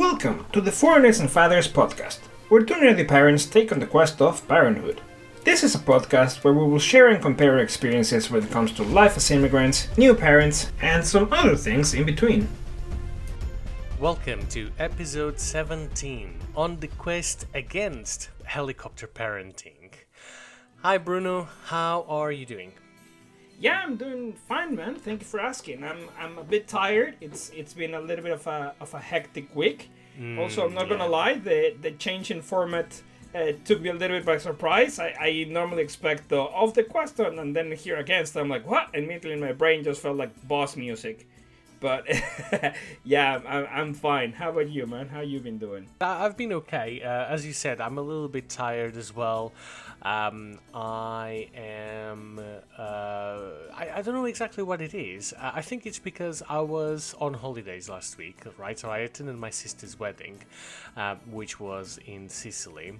Welcome to the Foreigners and Fathers podcast, where two nerdy parents take on the quest of parenthood. This is a podcast where we will share and compare our experiences when it comes to life as immigrants, new parents, and some other things in between. Welcome to episode 17 on the quest against helicopter parenting. Hi Bruno, how are you doing? Yeah, I'm doing fine, man. Thank you for asking. I'm I'm a bit tired. It's it's been a little bit of a of a hectic week. also, I'm not gonna lie, the the change in format uh, took me a little bit by surprise. I, I normally expect the of the question and then here against. I'm like, what? Immediately, my brain just felt like boss music. But yeah, I'm, I'm fine. How about you, man? How you been doing? I- I've been okay. Uh, as you said, I'm a little bit tired as well. Um, I am. Uh, I, I don't know exactly what it is. Uh, I think it's because I was on holidays last week, right? So I attended my sister's wedding, uh, which was in Sicily.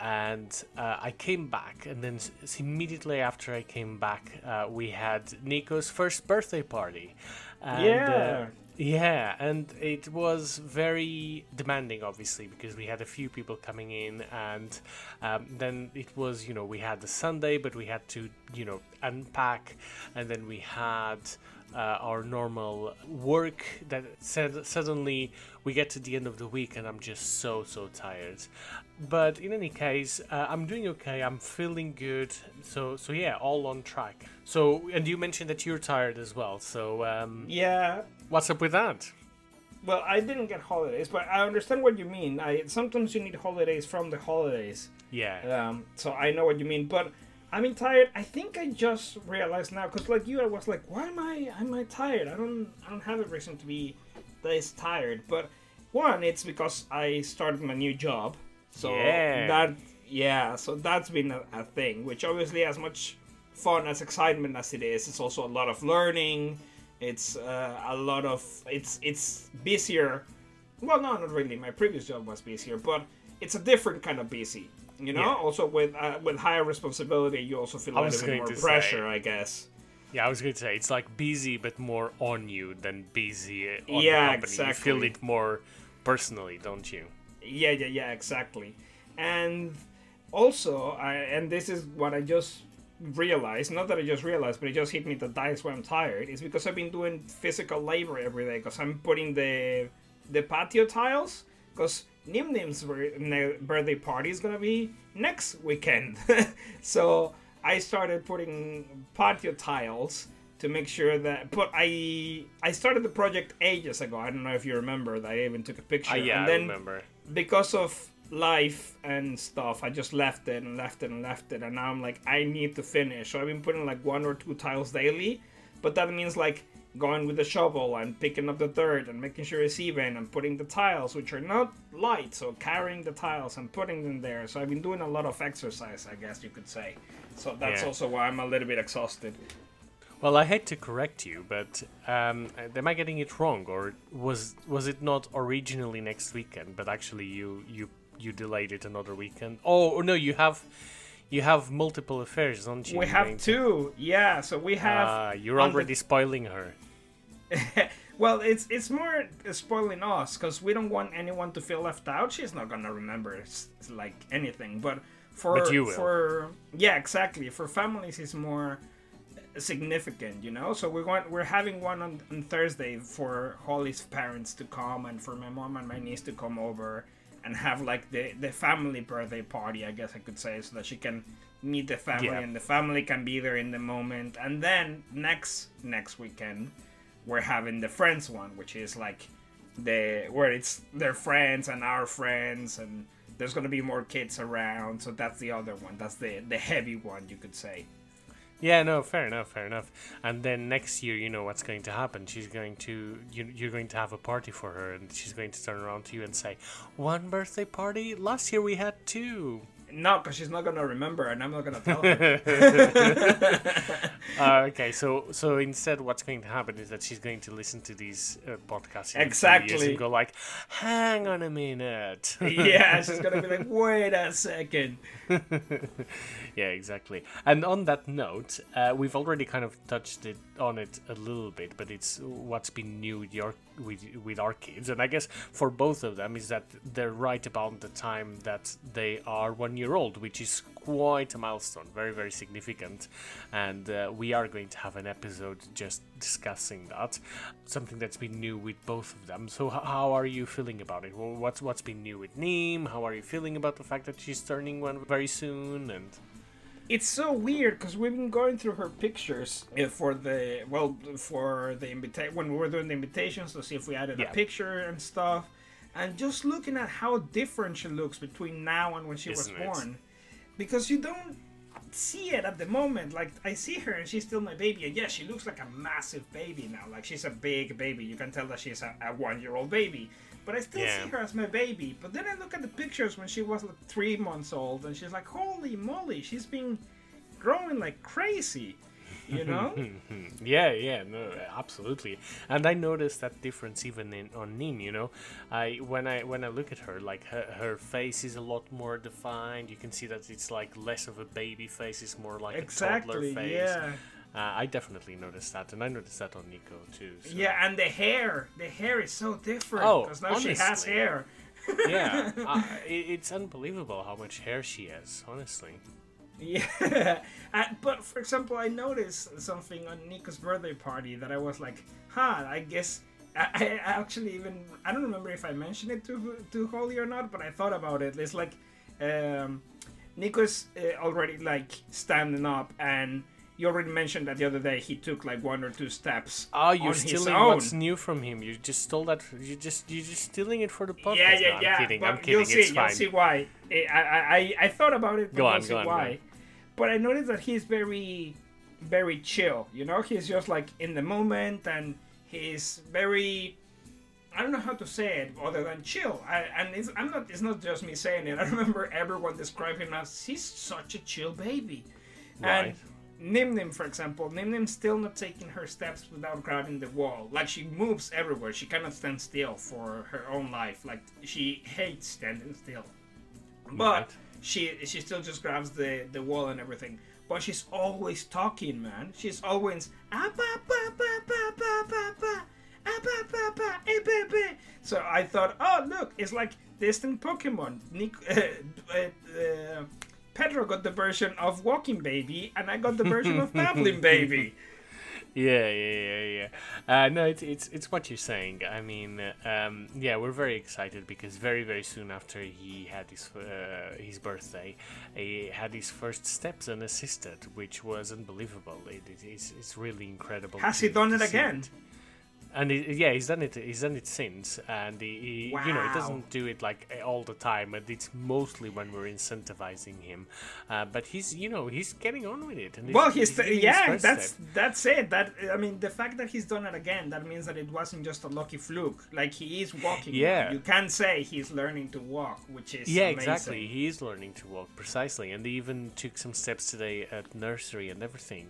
And uh, I came back, and then immediately after I came back, uh, we had Nico's first birthday party. And, Yeah. Yeah, and it was very demanding, obviously, because we had a few people coming in, and um, then it was, you know, we had the Sunday, but we had to, you know, unpack, and then we had uh, our normal work. That said, suddenly we get to the end of the week, and I'm just so so tired. But in any case, uh, I'm doing okay. I'm feeling good. So so yeah, all on track. So and you mentioned that you're tired as well. So um, Yeah, What's up with that? well, I didn't get holidays, but I understand what you mean. I sometimes you need holidays from the holidays. Yeah. Um, so I know what you mean, but I'm in tired. I think I just realized now, cause like you, I was like, why am I? Am I tired? I don't. I don't have a reason to be this tired. But one, it's because I started my new job. So Yeah. that yeah. So that's been a, a thing, which obviously as much fun as excitement as it is, it's also a lot of learning. It's uh, a lot of it's it's busier. Well, no, not really. My previous job was busier, but it's a different kind of busy. You know, Yeah. also with uh, with higher responsibility, you also feel a little bit more pressure, say. I guess. Yeah, I was going to say it's like busy, but more on you than busy on Yeah, the company. You feel it more personally, don't you? Yeah, yeah, yeah, exactly. And also, I and this is what I just realized. Not that I just realized, but it just hit me that that is why I'm tired. It's because I've been doing physical labor every day. Because I'm putting the the patio tiles. Because Nim Nim's birthday party is gonna be next weekend. so I started putting patio tiles to make sure that. But I I started the project ages ago. I don't know if you remember that. I even took a picture. Ah, yeah, and I then remember. because of life and stuff, I just left it and left it and left it, and now I'm like, I need to finish. So I've been putting like one or two tiles daily, but that means like going with the shovel and picking up the dirt and making sure it's even and putting the tiles, which are not light, so carrying the tiles and putting them there. So I've been doing a lot of exercise, I guess you could say. So that's Yeah. also why I'm a little bit exhausted. Well, I hate to correct you, but um, am I getting it wrong, or was was it not originally next weekend, but actually you you you delayed it another weekend? Oh, no, you have you have multiple affairs, don't you? We have two, yeah. So we have. Ah, you're on the- already spoiling her. well, it's it's more spoiling us because we don't want anyone to feel left out. She's not gonna remember like anything, but for But you will. for yeah, exactly. For families, it's more significant, you know. So we want we're having one on, on Thursday for Holly's parents to come and for my mom and my niece to come over and have like the the family birthday party, I guess I could say, so that she can meet the family Yeah. and the family can be there in the moment. And then next next weekend we're having the friends one, which is like the where it's their friends and our friends and there's gonna be more kids around, so that's the other one. That's the the heavy one you could say. Yeah, no, fair enough, fair enough. And then next year, you know what's going to happen. She's going to you, you're going to have a party for her, and she's going to turn around to you and say, "One birthday party? Last year we had two. No, because she's not gonna remember, and I'm not gonna tell her. uh, okay, so so instead, what's going to happen is that she's going to listen to these uh, podcasts in a few years Exactly. and go like, "Hang on a minute." yeah, she's gonna be like, wait a second. yeah, exactly. And on that note, uh, we've already kind of touched it on it a little bit, but it's what's been new with with with our kids, and I guess for both of them is that they're right about the time that they are one year old, which is quite a milestone, very very significant, and uh, we are going to have an episode just discussing that, something that's been new with both of them. So h- how are you feeling about it? Well, what's what's been new with Nim? How are you feeling about the fact that she's turning one very soon? And It's so weird because we've been going through her pictures uh, for the well for the invitation when we were doing the invitations to see if we added Yeah. a picture and stuff, and just looking at how different she looks between now and when she Isn't was it? born, because you don't see it at the moment. Like I see her and she's still my baby, and yeah, she looks like a massive baby now. Like she's a big baby. You can tell that she's a, a one-year-old baby. But I still Yeah. see her as my baby. But then I look at the pictures when she was like three months old, and she's like, "Holy moly, she's been growing like crazy," you know? yeah, yeah, no, absolutely. And I noticed that difference even in on Nim. You know, I when I when I look at her, like her, her face is a lot more defined. You can see that it's like less of a baby face; it's more like a toddler face. Yeah. Uh, I definitely noticed that, and I noticed that on Nico too. So. Yeah, and the hair, the hair is so different Oh, because now she has honestly. hair. yeah, uh, it, it's unbelievable how much hair she has. Honestly. Yeah, uh, but for example, I noticed something on Nico's birthday party that I was like, huh, I guess. I, I actually even I don't remember if I mentioned it to to Holly or not, but I thought about it. It's like um, Nico's uh, already like standing up, and you already mentioned that the other day he took like one or two steps. Oh, you're stealing what's new from him. You just stole that. You just you're just stealing it for the podcast. Yeah, No, yeah, I'm yeah. kidding. I'm kidding. You'll see. it's You'll see why. Eh, I, I, I, I thought about it. But Go on, go on, go why. on. But I noticed that he's very, very chill. You know, he's just like in the moment, and he's very. I don't know how to say it other than chill. I, and it's, I'm not. It's not just me saying it. I remember everyone describing him as he's such a chill baby. Right. And Nim Nim, for example, Nim Nim's still not taking her steps without grabbing the wall. Like she moves everywhere. She cannot stand still for her own life. Like she hates standing still. But Right. she she still just grabs the the wall and everything. But she's always talking, man. She's always. So I thought, oh look, it's like distant Pokemon. Nick, uh, uh, uh, Pedro got the version of Walking Baby, and I got the version of Babbling Baby. Yeah, yeah, yeah, yeah. Uh, no, it's, it's it's what you're saying. I mean, um, yeah, we're very excited because very very soon after he had his uh, his birthday, he had his first steps unassisted, which was unbelievable. It, it, it's, it's really incredible. Has to- he done it again? And it, yeah, he's done it. He's done it since, and he, he you know, he doesn't do it like all the time. And it's mostly when we're incentivizing him. Uh, but he's, you know, he's getting on with it. And Well, he's his yeah, that's step. that's it. That I mean, the fact that he's done it again, that means that it wasn't just a lucky fluke. Like he is walking. Yeah. you can say he's learning to walk, which is Yeah, amazing. exactly. He is learning to walk precisely, and he even took some steps today at nursery and everything.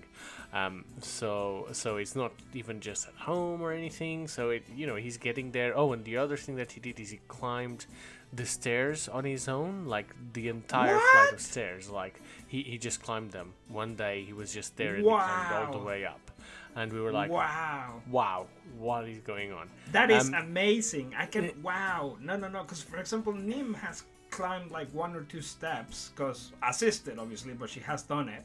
Um, so, so it's not even just at home or anything. So it, you know, he's getting there. Oh, and the other thing that he did is he climbed the stairs on his own, like the entire flight of stairs. Like he, he just climbed them. One day he was just there and he climbed all the way up, and we were like, wow, "Wow, what is going on?" that is Um, amazing. I can wow. No, no, no. Because for example, Nim has climbed like one or two steps, because assisted obviously, but she has done it.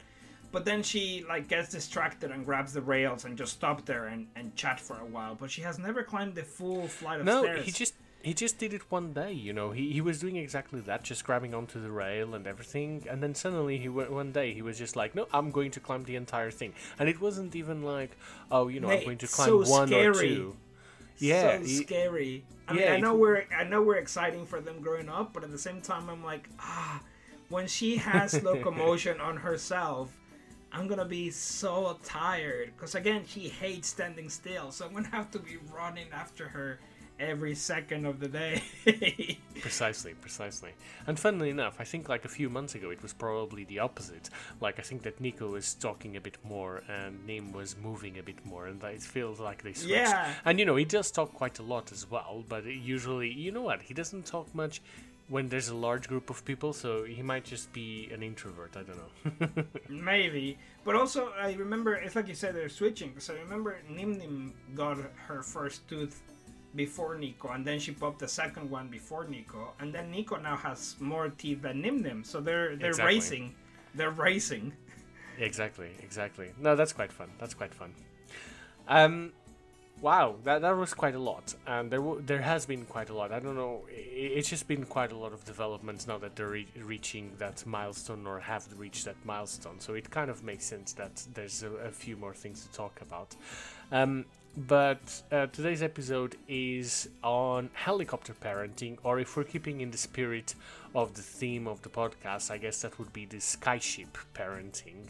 But then she like gets distracted and grabs the rails and just stop there and, and chat for a while. But she has never climbed the full flight of No, stairs. he just he just did it one day. You know, he he was doing exactly that, just grabbing onto the rail and everything, and then suddenly he went one day he was just like, no, I'm going to climb the entire thing, and it wasn't even like, oh, you know, I'm going to so climb one or two. Yeah, so scary. I mean, yeah, I know we're I know we're exciting for them growing up, but at the same time, I'm like, ah, when she has locomotion on herself, I'm gonna be so tired. Because again, she hates standing still, so I'm gonna have to be running after her every second of the day. precisely, precisely. And funnily enough, I think like a few months ago it was probably the opposite. Like I think that Nico was talking a bit more and Nim was moving a bit more, and that it feels like they switched. Yeah. And you know he does talk quite a lot as well, but usually you know what he doesn't talk much when there's a large group of people, so he might just be an introvert. I don't know. Maybe, but also I remember it's like you said they're switching. Because I remember Nim Nim got her first tooth before Nico, and then she popped the second one before Nico, and then Nico now has more teeth than Nim Nim. So they're they're Exactly. racing, they're racing. Exactly, exactly. No, that's quite fun. That's quite fun. Um, wow, that that was quite a lot, and there w- there has been quite a lot. I don't know. i- It's just been quite a lot of developments now that they're re- reaching that milestone or have reached that milestone. So it kind of makes sense that there's a, a few more things to talk about. Um, but uh, today's episode is on helicopter parenting, or if we're keeping in the spirit of the theme of the podcast, I guess that would be the skyship parenting.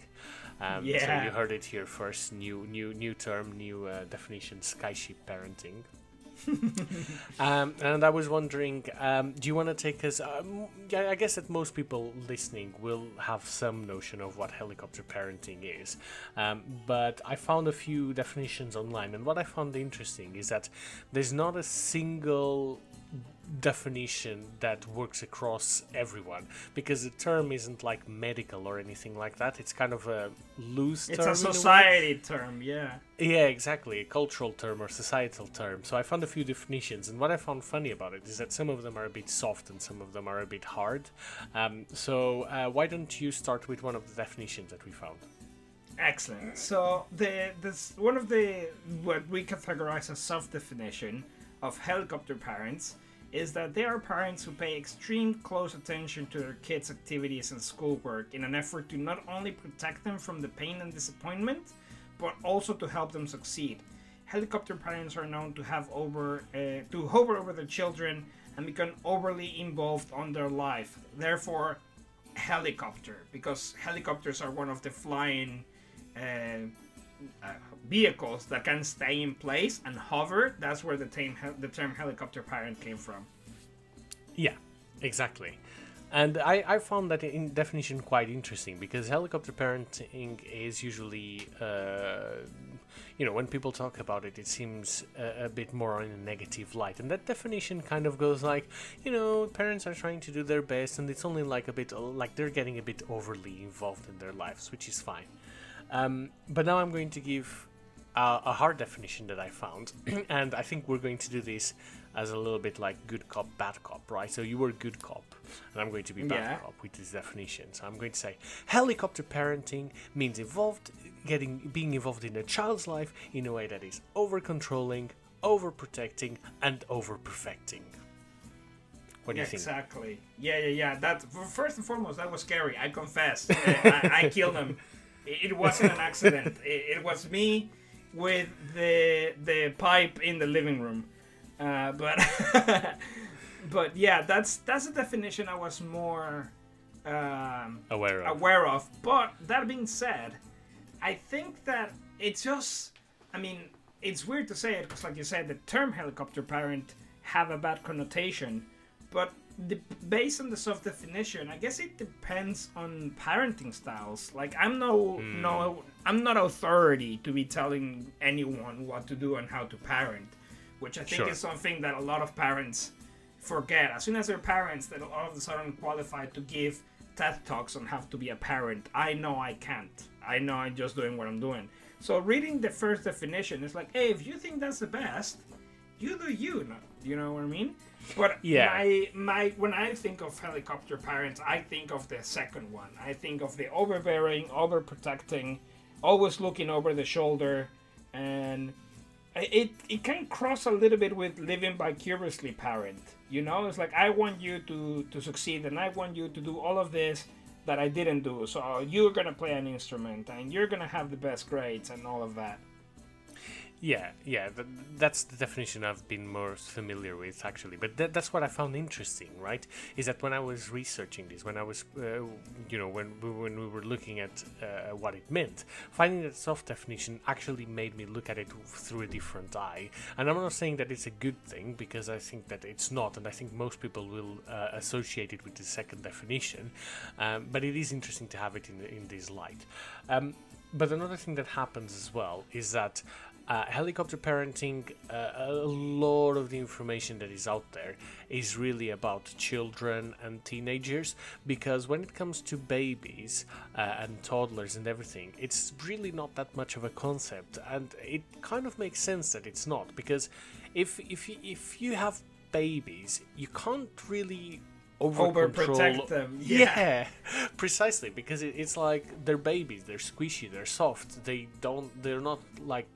Um, So you heard it here first. New, new, new term, new uh, definition: skyship parenting. um, and I was wondering, um, do you want to take us? Um, I guess that most people listening will have some notion of what helicopter parenting is, um, but I found a few definitions online, and what I found interesting is that there's not a single definition that works across everyone because the term isn't like medical or anything like that. It's kind of a loose It's term. a in way. society term, yeah. Yeah, exactly. A cultural term or societal term. So I found a few definitions, and what I found funny about it is that some of them are a bit soft and some of them are a bit hard. Um, so uh, why don't you start with one of the definitions that we found? Excellent. So the this one of the what we categorize as self-definition of helicopter parents is that they are parents who pay extreme close attention to their kids' activities and schoolwork in an effort to not only protect them from the pain and disappointment, but also to help them succeed. Helicopter parents are known to have over uh, to hover over their children and become overly involved on their life. Therefore, helicopter because helicopters are one of the flying uh, uh, vehicles that can stay in place and hover. That's where the term the term helicopter parent came from. Yeah, exactly. And I, I found that in definition quite interesting because helicopter parenting is usually, uh, you know, when people talk about it, it seems a, a bit more in a negative light. And that definition kind of goes like, you know, parents are trying to do their best and it's only like a bit, like they're getting a bit overly involved in their lives, which is fine. Um, but now I'm going to give uh, a hard definition that I found, and I think we're going to do this as a little bit like good cop, bad cop, right? So you were good cop, and I'm going to be bad Yeah. cop with this definition. So I'm going to say helicopter parenting means involved, getting being involved in a child's life in a way that is over controlling, over protecting, and over perfecting. What do you think? Exactly. Yeah, yeah, yeah. That first and foremost, that was scary. I confess. Uh, I, I killed him. It, it wasn't an accident. It, it was me with the the pipe in the living room. Uh, but but yeah, that's that's a definition I was more um, Aware of. aware of. But that being said, I think that it's just, I mean, it's weird to say it because, like you said, the term helicopter parent have a bad connotation. But the, based on the soft definition, I guess it depends on parenting styles. Like I'm no hmm. no I'm not authority to be telling anyone what to do and how to parent, which I think Sure. is something that a lot of parents forget. As soon as they're parents, they're all of a sudden qualified to give TED talks on how to be a parent. I know I can't. I know I'm just doing what I'm doing. So reading the first definition is like, hey, if you think that's the best, you do you. You know what I mean? But Yeah. my my when I think of helicopter parents, I think of the second one. I think of the overbearing, overprotecting, always looking over the shoulder, and it it can cross a little bit with living vicariously parent. You know, it's like I want you to to succeed, and I want you to do all of this that I didn't do. So you're gonna play an instrument, and you're gonna have the best grades, and all of that. Yeah, yeah, th- that's the definition I've been more familiar with actually. But th- that's what I found interesting, right? Is that when I was researching this, when I was, uh, you know, when we, when we were looking at uh, what it meant, finding that soft definition actually made me look at it through a different eye. And I'm not saying that it's a good thing because I think that it's not, and I think most people will uh, associate it with the second definition. Um, but it is interesting to have it in in this light. Um, but another thing that happens as well is that uh, helicopter parenting, uh, a lot of the information that is out there is really about children and teenagers because when it comes to babies uh, and toddlers and everything, it's really not that much of a concept, and it kind of makes sense that it's not because if if if you have babies, you can't really over overprotect them. Yeah. Yeah. precisely because it, it's like they're babies. They're squishy. They're soft. They don't. They're not like.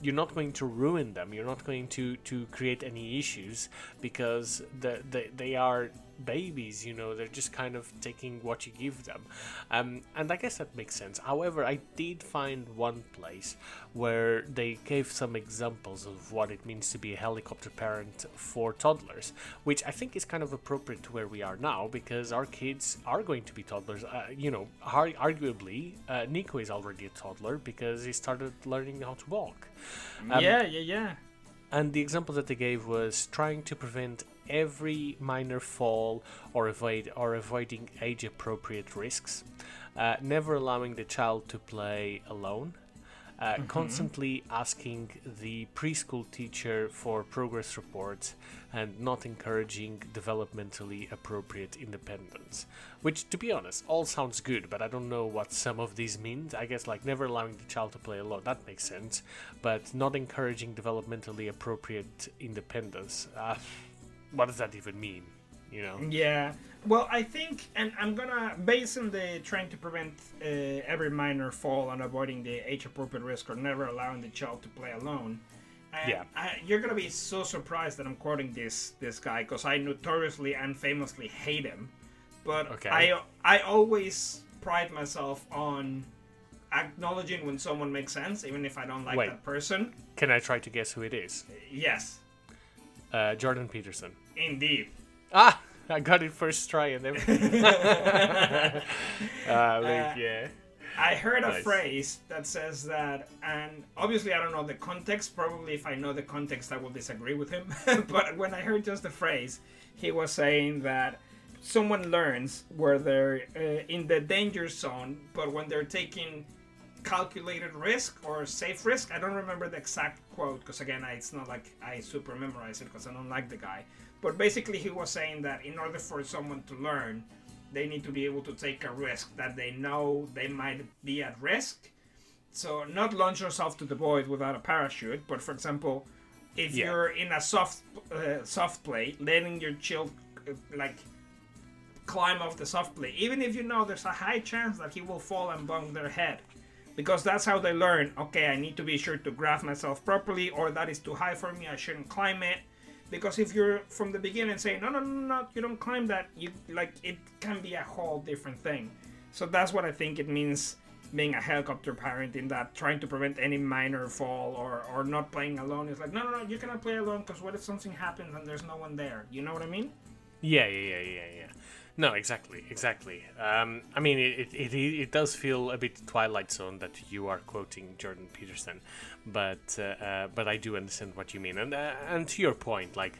You're not going to ruin them. You're not going to to create any issues because the, the they are babies. You know, they're just kind of taking what you give them, um, and I guess that makes sense. However, I did find one place where they gave some examples of what it means to be a helicopter parent for toddlers, which I think is kind of appropriate to where we are now because our kids are going to be toddlers. Uh, you know, ar- arguably, uh, Nico is already a toddler because he started learning how to walk. Um, yeah, yeah, yeah. And the example that they gave was trying to prevent every minor fall or avoid or avoiding age-appropriate risks, uh, never allowing the child to play alone, uh, constantly asking the preschool teacher for progress reports, and not encouraging developmentally appropriate independence. Which, to be honest, all sounds good, but I don't know what some of these means. I guess like never allowing the child to play alone, that makes sense, but not encouraging developmentally appropriate independence. Uh, what does that even mean? You know? Yeah. Well, I think, and I'm gonna based on the trying to prevent uh, every minor fall and avoiding the age-appropriate risk or never allowing the child to play alone. And Yeah. I, you're gonna be so surprised that I'm quoting this this guy because I notoriously and famously hate him, but Okay. I I always pride myself on acknowledging when someone makes sense, even if I don't like Wait. that person. Can I try to guess who it is? Yes, Uh, Jordan Peterson. indeed. Ah, I got it first try and everything. uh, like, yeah. I heard a phrase that says that, and obviously I don't know the context. Probably if I know the context, I will disagree with him. but when I heard just the phrase, he was saying that someone learns where they're uh, in the danger zone, but when they're taking calculated risk or safe risk, I don't remember the exact quote because again, I, it's not like I super memorize it because I don't like the guy. But basically, he was saying that in order for someone to learn, they need to be able to take a risk that they know they might be at risk. So not launch yourself to the void without a parachute, but for example, if Yeah. you're in a soft uh, soft play, letting your child uh, like climb off the soft play, even if you know there's a high chance that he will fall and bump their head, because that's how they learn. Okay, I need to be sure to grab myself properly, or that is too high for me. I shouldn't climb it. Because if you're from the beginning saying no, no, no, no, you don't climb that, you like it can be a whole different thing. So that's what I think it means being a helicopter parent in that trying to prevent any minor fall or, or not playing alone is like no no no you cannot play alone because what if something happens and there's no one there you know what i mean Yeah, yeah, yeah, yeah, yeah. No, exactly, exactly. Um, I mean, it, it, it, it does feel a bit Twilight Zone that you are quoting Jordan Peterson, but uh, uh, but I do understand what you mean, and uh, and to your point, like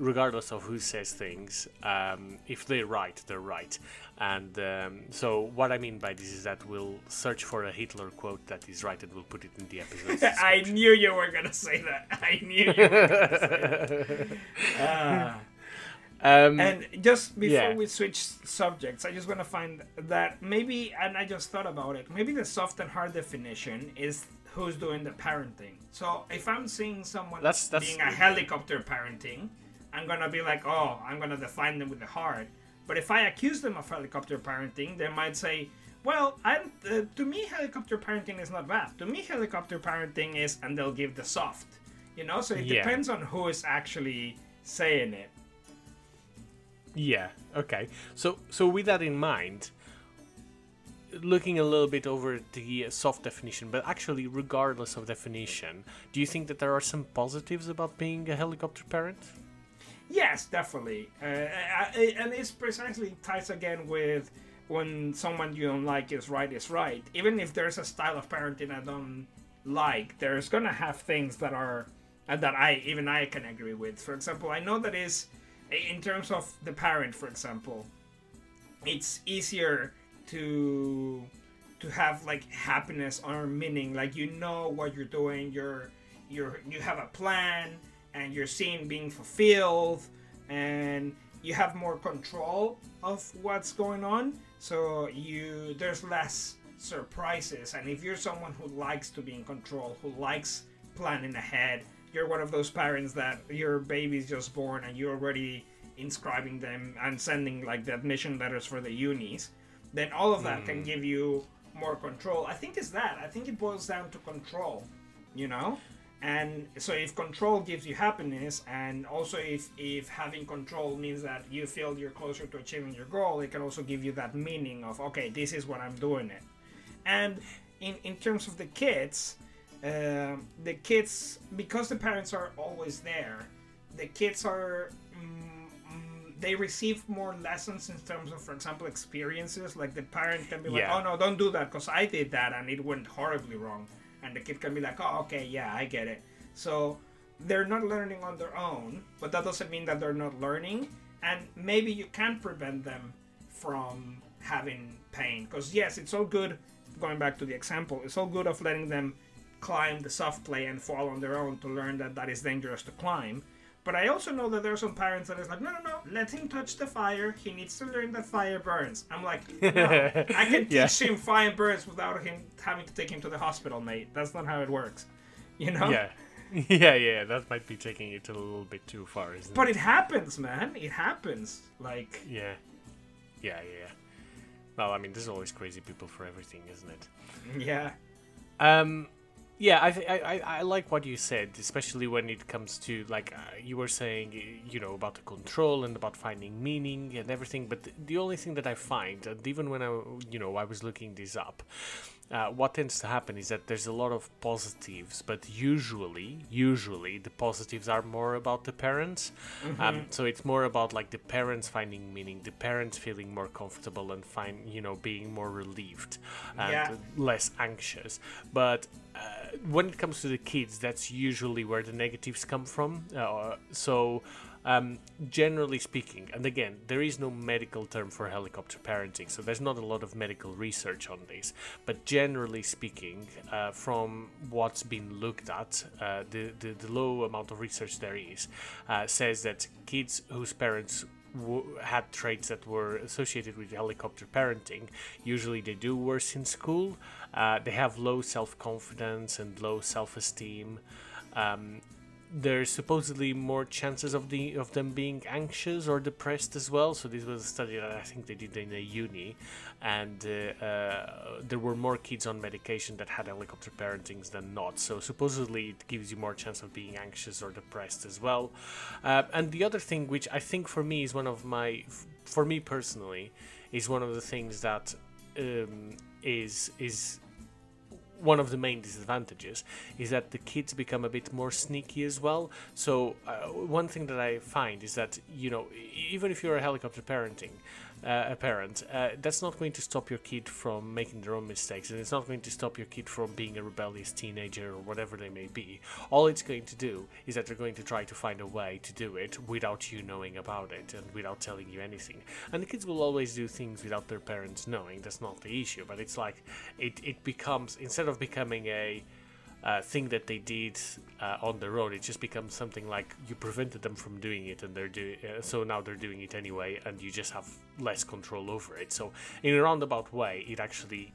regardless of who says things, um, if they're right, they're right. And um, so what I mean by this is that we'll search for a Hitler quote that is right, and we'll put it in the episode. i knew you were gonna say that i knew you were gonna say that. Ah. Um, And just before Yeah. we switch subjects, I just want to find that maybe, and I just thought about it, maybe the soft and hard definition is who's doing the parenting. So if I'm seeing someone That's- that's- being a helicopter parenting, I'm gonna be like, oh, I'm gonna define them with the hard. But if I accuse them of helicopter parenting, they might say, well, I'm, uh, to me, helicopter parenting is not bad. To me, helicopter parenting is, and they'll give the soft. You know, so it Yeah. depends on who is actually saying it. Yeah. Okay. So so with that in mind, looking a little bit over the soft definition, but actually, regardless of definition, do you think that there are some positives about being a helicopter parent? Yes, definitely. Uh, and it's precisely ties again with when someone you don't like is right is right. Even if there's a style of parenting I don't like, there's gonna have things that are that I even I can agree with. For example, I know that is in terms of the parent, for example, it's easier to to have like happiness or meaning. Like you know what you're doing. You're you're you have a plan and you're seeing being fulfilled and you have more control of what's going on so you there's less surprises and if you're someone who likes to be in control who likes planning ahead you're one of those parents that your baby's just born and you're already inscribing them and sending like the admission letters for the unis then all of that mm. can hmm. give you more control i think it's that i think it boils down to control you know and so if control gives you happiness and also if if having control means that you feel you're closer to achieving your goal it can also give you that meaning of okay this is what i'm doing it and in in terms of the kids uh, the kids because the parents are always there the kids are mm, mm, they receive more lessons in terms of for example experiences like the parent can be like oh no don't do that because i did that and it went horribly wrong and the kid can be like, oh, okay, yeah, I get it. So they're not learning on their own, but that doesn't mean that they're not learning. And maybe you can prevent them from having pain. Because, yes, it's all good, going back to the example, it's all good of letting them climb the soft play and fall on their own to learn that that is dangerous to climb. But I also know that there are some parents that is like, no, no, no, let him touch the fire. He needs to learn that fire burns. I'm like, no, I can teach yeah. him fire burns without him having to take him to the hospital, mate. That's not how it works. You know? Yeah. Yeah, yeah, that might be taking it a little bit too far, isn't but it? But it happens, man. It happens. Like. Yeah. Yeah, yeah. Well, I mean, there's always crazy people for everything, isn't it? Yeah. Um, yeah, I, th- I I like what you said, especially when it comes to like uh, you were saying, you know, about the control and about finding meaning and everything. But the, only thing that I find, and even when I, you know, I was looking this up, uh, what tends to happen is that there's a lot of positives, but usually, usually the positives are more about the parents. Mm-hmm. Um, so it's more about like the parents finding meaning, the parents feeling more comfortable and find you know being more relieved and yeah. less anxious. But uh, when it comes to the kids, that's usually where the negatives come from. Uh, so um, generally speaking, and again, there is no medical term for helicopter parenting, so there's not a lot of medical research on this. But generally speaking, uh, from what's been looked at, uh, the, the, the low amount of research there is uh, says that kids whose parents had traits that were associated with helicopter parenting, usually they do worse in school. Uh, they have low self confidence and low self esteem. Um, there's supposedly more chances of the of them being anxious or depressed as well. So this was a study that I think they did in a uni, and uh, uh, there were more kids on medication that had helicopter parentings than not. So supposedly it gives you more chance of being anxious or depressed as well. Uh, and the other thing, which I think for me is one of my, for me personally, is one of the things that um, is is one of the main disadvantages is that the kids become a bit more sneaky as well. So uh, one thing that I find is that you know even if you're a helicopter parenting, uh, a parent, uh, that's not going to stop your kid from making their own mistakes, and it's not going to stop your kid from being a rebellious teenager or whatever they may be. All it's going to do is that they're going to try to find a way to do it without you knowing about it and without telling you anything. And the kids will always do things without their parents knowing. That's not the issue, but it's like it, it becomes instead of becoming a uh, thing that they did uh, on their own. It just becomes something like you prevented them from doing it, and they're doing uh, so now they're doing it anyway, and you just have less control over it. So in a roundabout way, it actually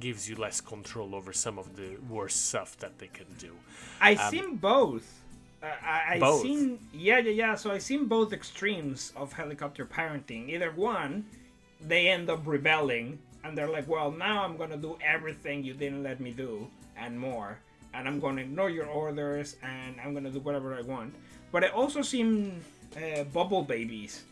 gives you less control over some of the worst stuff that they can do. I um, seen both. Uh, I, both. seen yeah yeah yeah. So I seen both extremes of helicopter parenting. Either one, they end up rebelling and they're like, well, now I'm gonna do everything you didn't let me do and more and I'm going to ignore your orders and I'm going to do whatever I want. But I also seen uh, bubble babies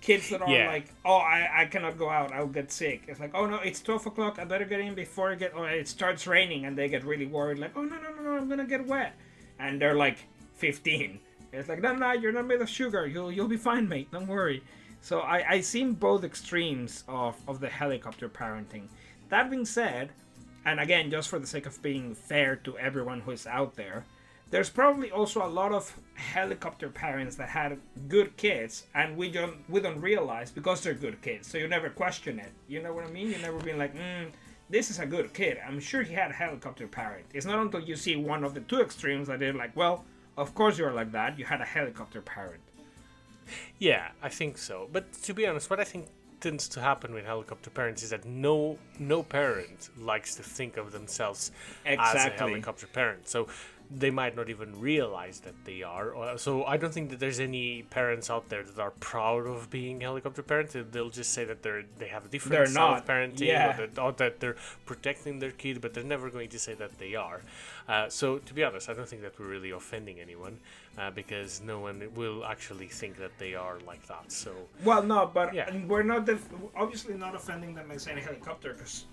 kids that are Yeah. like, oh, I, I cannot go out, I'll get sick. It's like, oh no, it's twelve o'clock, I better get in before it get, or it starts raining, and they get really worried, like, oh no no no no, I'm gonna get wet, and they're like fifteen. It's like, no no, you're not made of sugar, you'll you'll be fine, mate, don't worry. So I I seen both extremes of of the helicopter parenting. That being said, and again, just for the sake of being fair to everyone who is out there, there's probably also a lot of helicopter parents that had good kids, and we don't we don't realize because they're good kids. So you never question it. You know what I mean? You never been like, mm, this is a good kid. I'm sure he had a helicopter parent. It's not until you see one of the two extremes that they're like, well, of course you're like that. You had a helicopter parent. Yeah, I think so. But to be honest, what I think tends to happen with helicopter parents is that no no parent likes to think of themselves as a helicopter parent. So they might not even realize that they are. Uh, so I don't think that there's any parents out there that are proud of being helicopter parents. They'll just say that they're they have a different They're style not, of parenting, yeah. or, that, or that they're protecting their kid, but they're never going to say that they are. Uh, so to be honest, I don't think that we're really offending anyone uh, because no one will actually think that they are like that. So Well, no, but Yeah. we're not def- obviously not offending them by saying helicopter because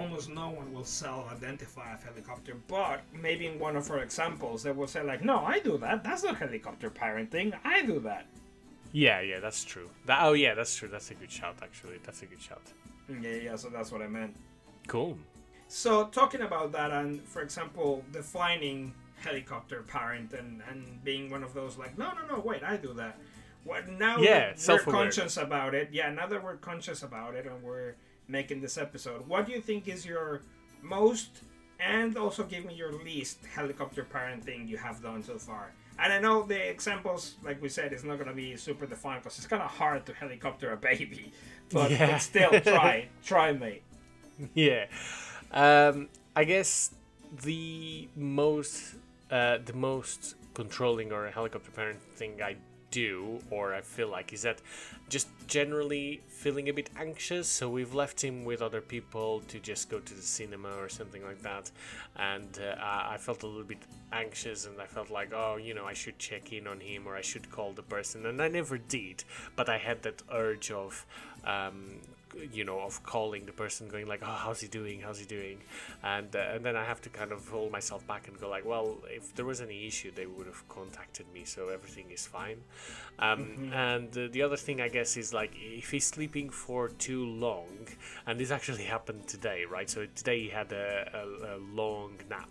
almost no one will self-identify as helicopter. But maybe in one of our examples, they will say like, "No, I do that. That's not helicopter parenting. I do that." Yeah, yeah, that's true. That, oh, yeah, that's true. That's a good shout, actually. That's a good shout. Yeah, yeah. So that's what I meant. Cool. So talking about that, and for example, defining helicopter parent and and being one of those like, no, no, no, wait, I do that. What now? Yeah, that we're conscious about it. Yeah, now that we're conscious about it and we're making this episode, what do you think is your most and also give me your least helicopter parenting you have done so far? And I know the examples, like we said, is not going to be super defined because it's kind of hard to helicopter a baby. But, Yeah. but still, try, try, mate. yeah. Um, I guess the most uh, the most controlling or helicopter parent thing I do or I feel like is that just generally feeling a bit anxious. So we've left him with other people to just go to the cinema or something like that, and uh, I felt a little bit anxious and I felt like oh you know I should check in on him or I should call the person and I never did, but I had that urge of. Um, you know of calling the person going like oh how's he doing? How's he doing? And uh, and then i have to kind of hold myself back and go like well if there was any issue they would have contacted me so everything is fine. Um, and uh, the other thing i guess is like if he's sleeping for too long and this actually happened today right? So today he had a, a, a long nap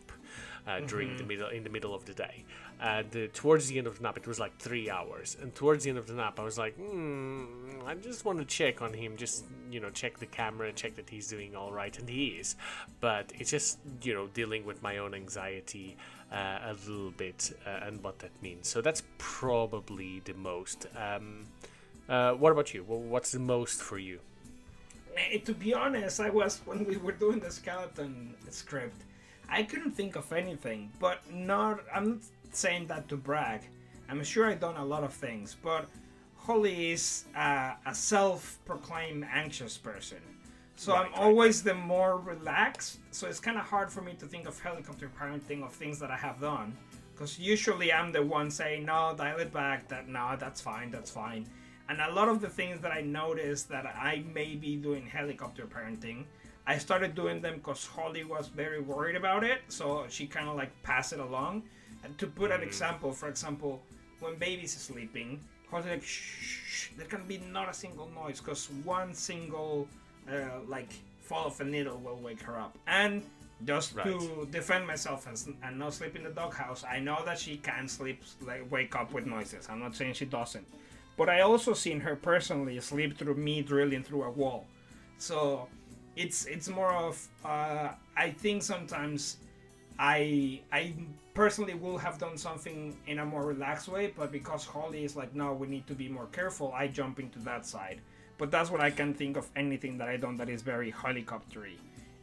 uh, during the middle in the middle of the day. Uh, towards the end of the nap, it was like three hours. And towards the end of the nap, I was like, hmm, I just want to check on him, just you know, check the camera, check that he's doing all right, and he is. But it's just you know dealing with my own anxiety uh, a little bit uh, and what that means. So that's probably the most. Um, uh, what about you? What's the most for you? Eh, to be honest, I was when we were doing the skeleton script, I couldn't think of anything. But not, I'm saying that to brag. I'm sure I've done a lot of things, but Holly is uh, a self-proclaimed anxious person. So I'm Right, right, always the more relaxed. So it's kind of hard for me to think of helicopter parenting of things that I have done, because usually I'm the one saying no, dial it back. That no, that's fine, that's fine. And a lot of the things that I noticed that I may be doing helicopter parenting, I started doing them because Holly was very worried about it. So she kind of like passed it along. And to put an example, for example, when baby's sleeping, Holly's like, shh, shh, there can be not a single noise because one single uh, like fall of a needle will wake her up. And just to defend myself and, and not sleep in the doghouse, I know that she can sleep, like wake up with noises. I'm not saying she doesn't, but I also seen her personally sleep through me drilling through a wall. So it's it's more of uh, I think sometimes I I personally will have done something in a more relaxed way, but because Holly is like, no, we need to be more careful, I jump into that side. But that's what I can think of anything that I done that is very helicoptery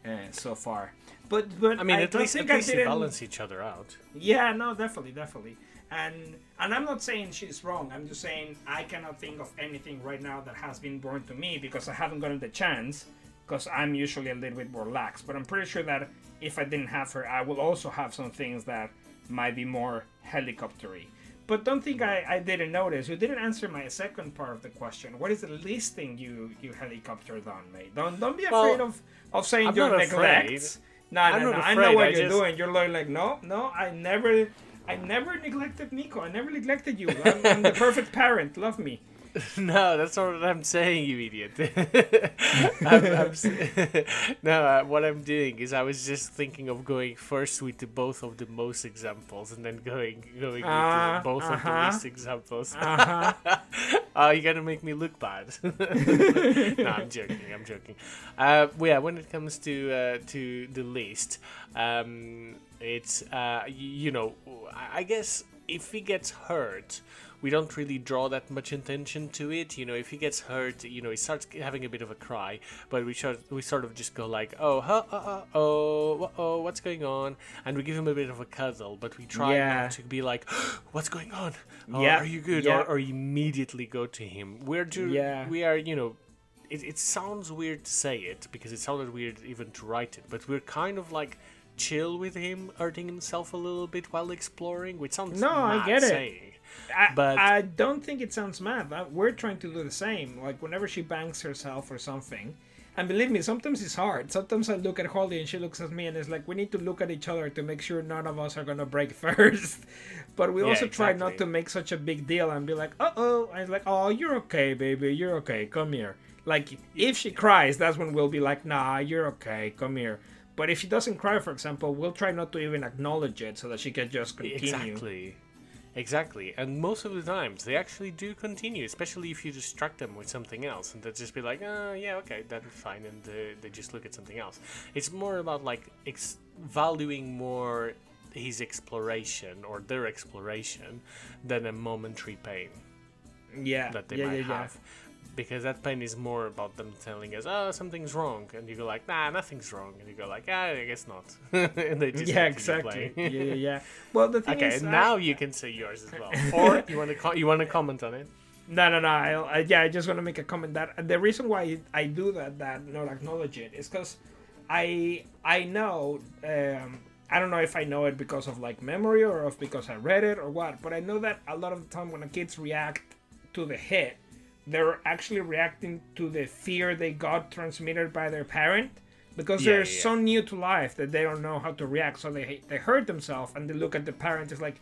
uh, so far. But but I mean, at don't least at think I least they didn't- balance each other out. yeah, no, definitely, definitely. And and I'm not saying she's wrong. I'm just saying I cannot think of anything right now that has been born to me because I haven't gotten the chance. Because I'm usually a little bit more lax. But I'm pretty sure that if I didn't have her, I will also have some things that might be more helicoptery. but don't think I, I didn't notice. You didn't answer my second part of the question. What is the least thing you you helicopter done, mate? Don't don't be afraid Well, of of saying I'm neglect. No, I'm no, no. I know what I you're just- doing. You're like, like, no, no. I never, I never neglected Nico. I never neglected you. I'm, I'm the perfect parent. Love me. No, that's not what I'm saying, you idiot. I'm, I'm, no, uh, what I'm doing is I was just thinking of going first with the both of the most examples and then going going Ah, with the both of the uh-huh. least examples. Uh-huh. Oh, you're gonna make me look bad. no, I'm joking. I'm joking. Uh, well, yeah, when it comes to uh, to the list, um, it's uh, you know, I guess if he gets hurt, we don't really draw that much attention to it. You know, if he gets hurt, you know, he starts having a bit of a cry, but we sort we sort of just go like, oh, huh, uh, uh, oh, oh, what's going on? And we give him a bit of a cuddle, but we try Yeah. not to be like, what's going on? Oh, Yeah, are you good? yeah. Or, or immediately go to him. We're ju- Yeah. we are, you know, it, it sounds weird to say it because it sounded weird even to write it, but we're kind of like chill with him hurting himself a little bit while exploring, which sounds No, I get it. saying. I, But- I don't think it sounds mad. We're trying to do the same. Like whenever she bangs herself or something, and believe me, sometimes it's hard. Sometimes I look at Holly and she looks at me, and it's like we need to look at each other to make sure none of us are gonna break first. but we Yeah, also try not to make such a big deal and be like, uh oh. And it's like, oh, you're okay, baby. You're okay. Come here. Like if she cries, that's when we'll be like, nah, you're okay. Come here. But if she doesn't cry, for example, we'll try not to even acknowledge it so that she can just continue. Exactly. Exactly. And most of the times they actually do continue, especially if you distract them with something else and they just be like, oh, yeah, okay, that's fine. And uh, they just look at something else. It's more about like ex- valuing more his exploration or their exploration than a momentary pain Yeah. that they yeah, might yeah, yeah. Because that pain is more about them telling us, oh, something's wrong. And you go like, nah, nothing's wrong. And you go like, ah, I guess not. and they just yeah, exactly. yeah, yeah, yeah. Well, the thing Okay, is, I- now you can say yours as well. Or you want to co- you want to comment on it? no, no, no. I, I, yeah, I just want to make a comment that the reason why I do that, that not acknowledge it, is because I, I know, um, I don't know if I know it because of like memory or if because I read it or what, but I know that a lot of the time when the kids react to the hit, they're actually reacting to the fear they got transmitted by their parent because Yeah, they're yeah, yeah. so new to life that they don't know how to react. So they they hurt themselves and they look at the parent it's like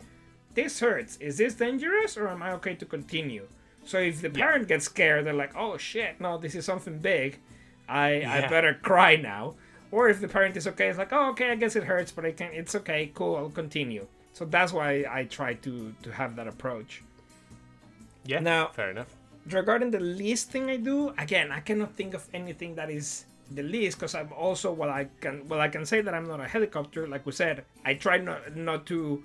this hurts. Is this dangerous or am i okay to continue? So if the parent gets scared they're like oh shit no this is something big. I i better cry now. Or if the parent is okay it's like oh okay i guess it hurts but i can it's okay cool i'll continue. So that's why i try to to have that approach. Yeah. Now- fair enough. Regarding the least thing I do, again, I cannot think of anything that is the least because I'm also well I can well I can say that I'm not a helicopter. Like we said, I try not not to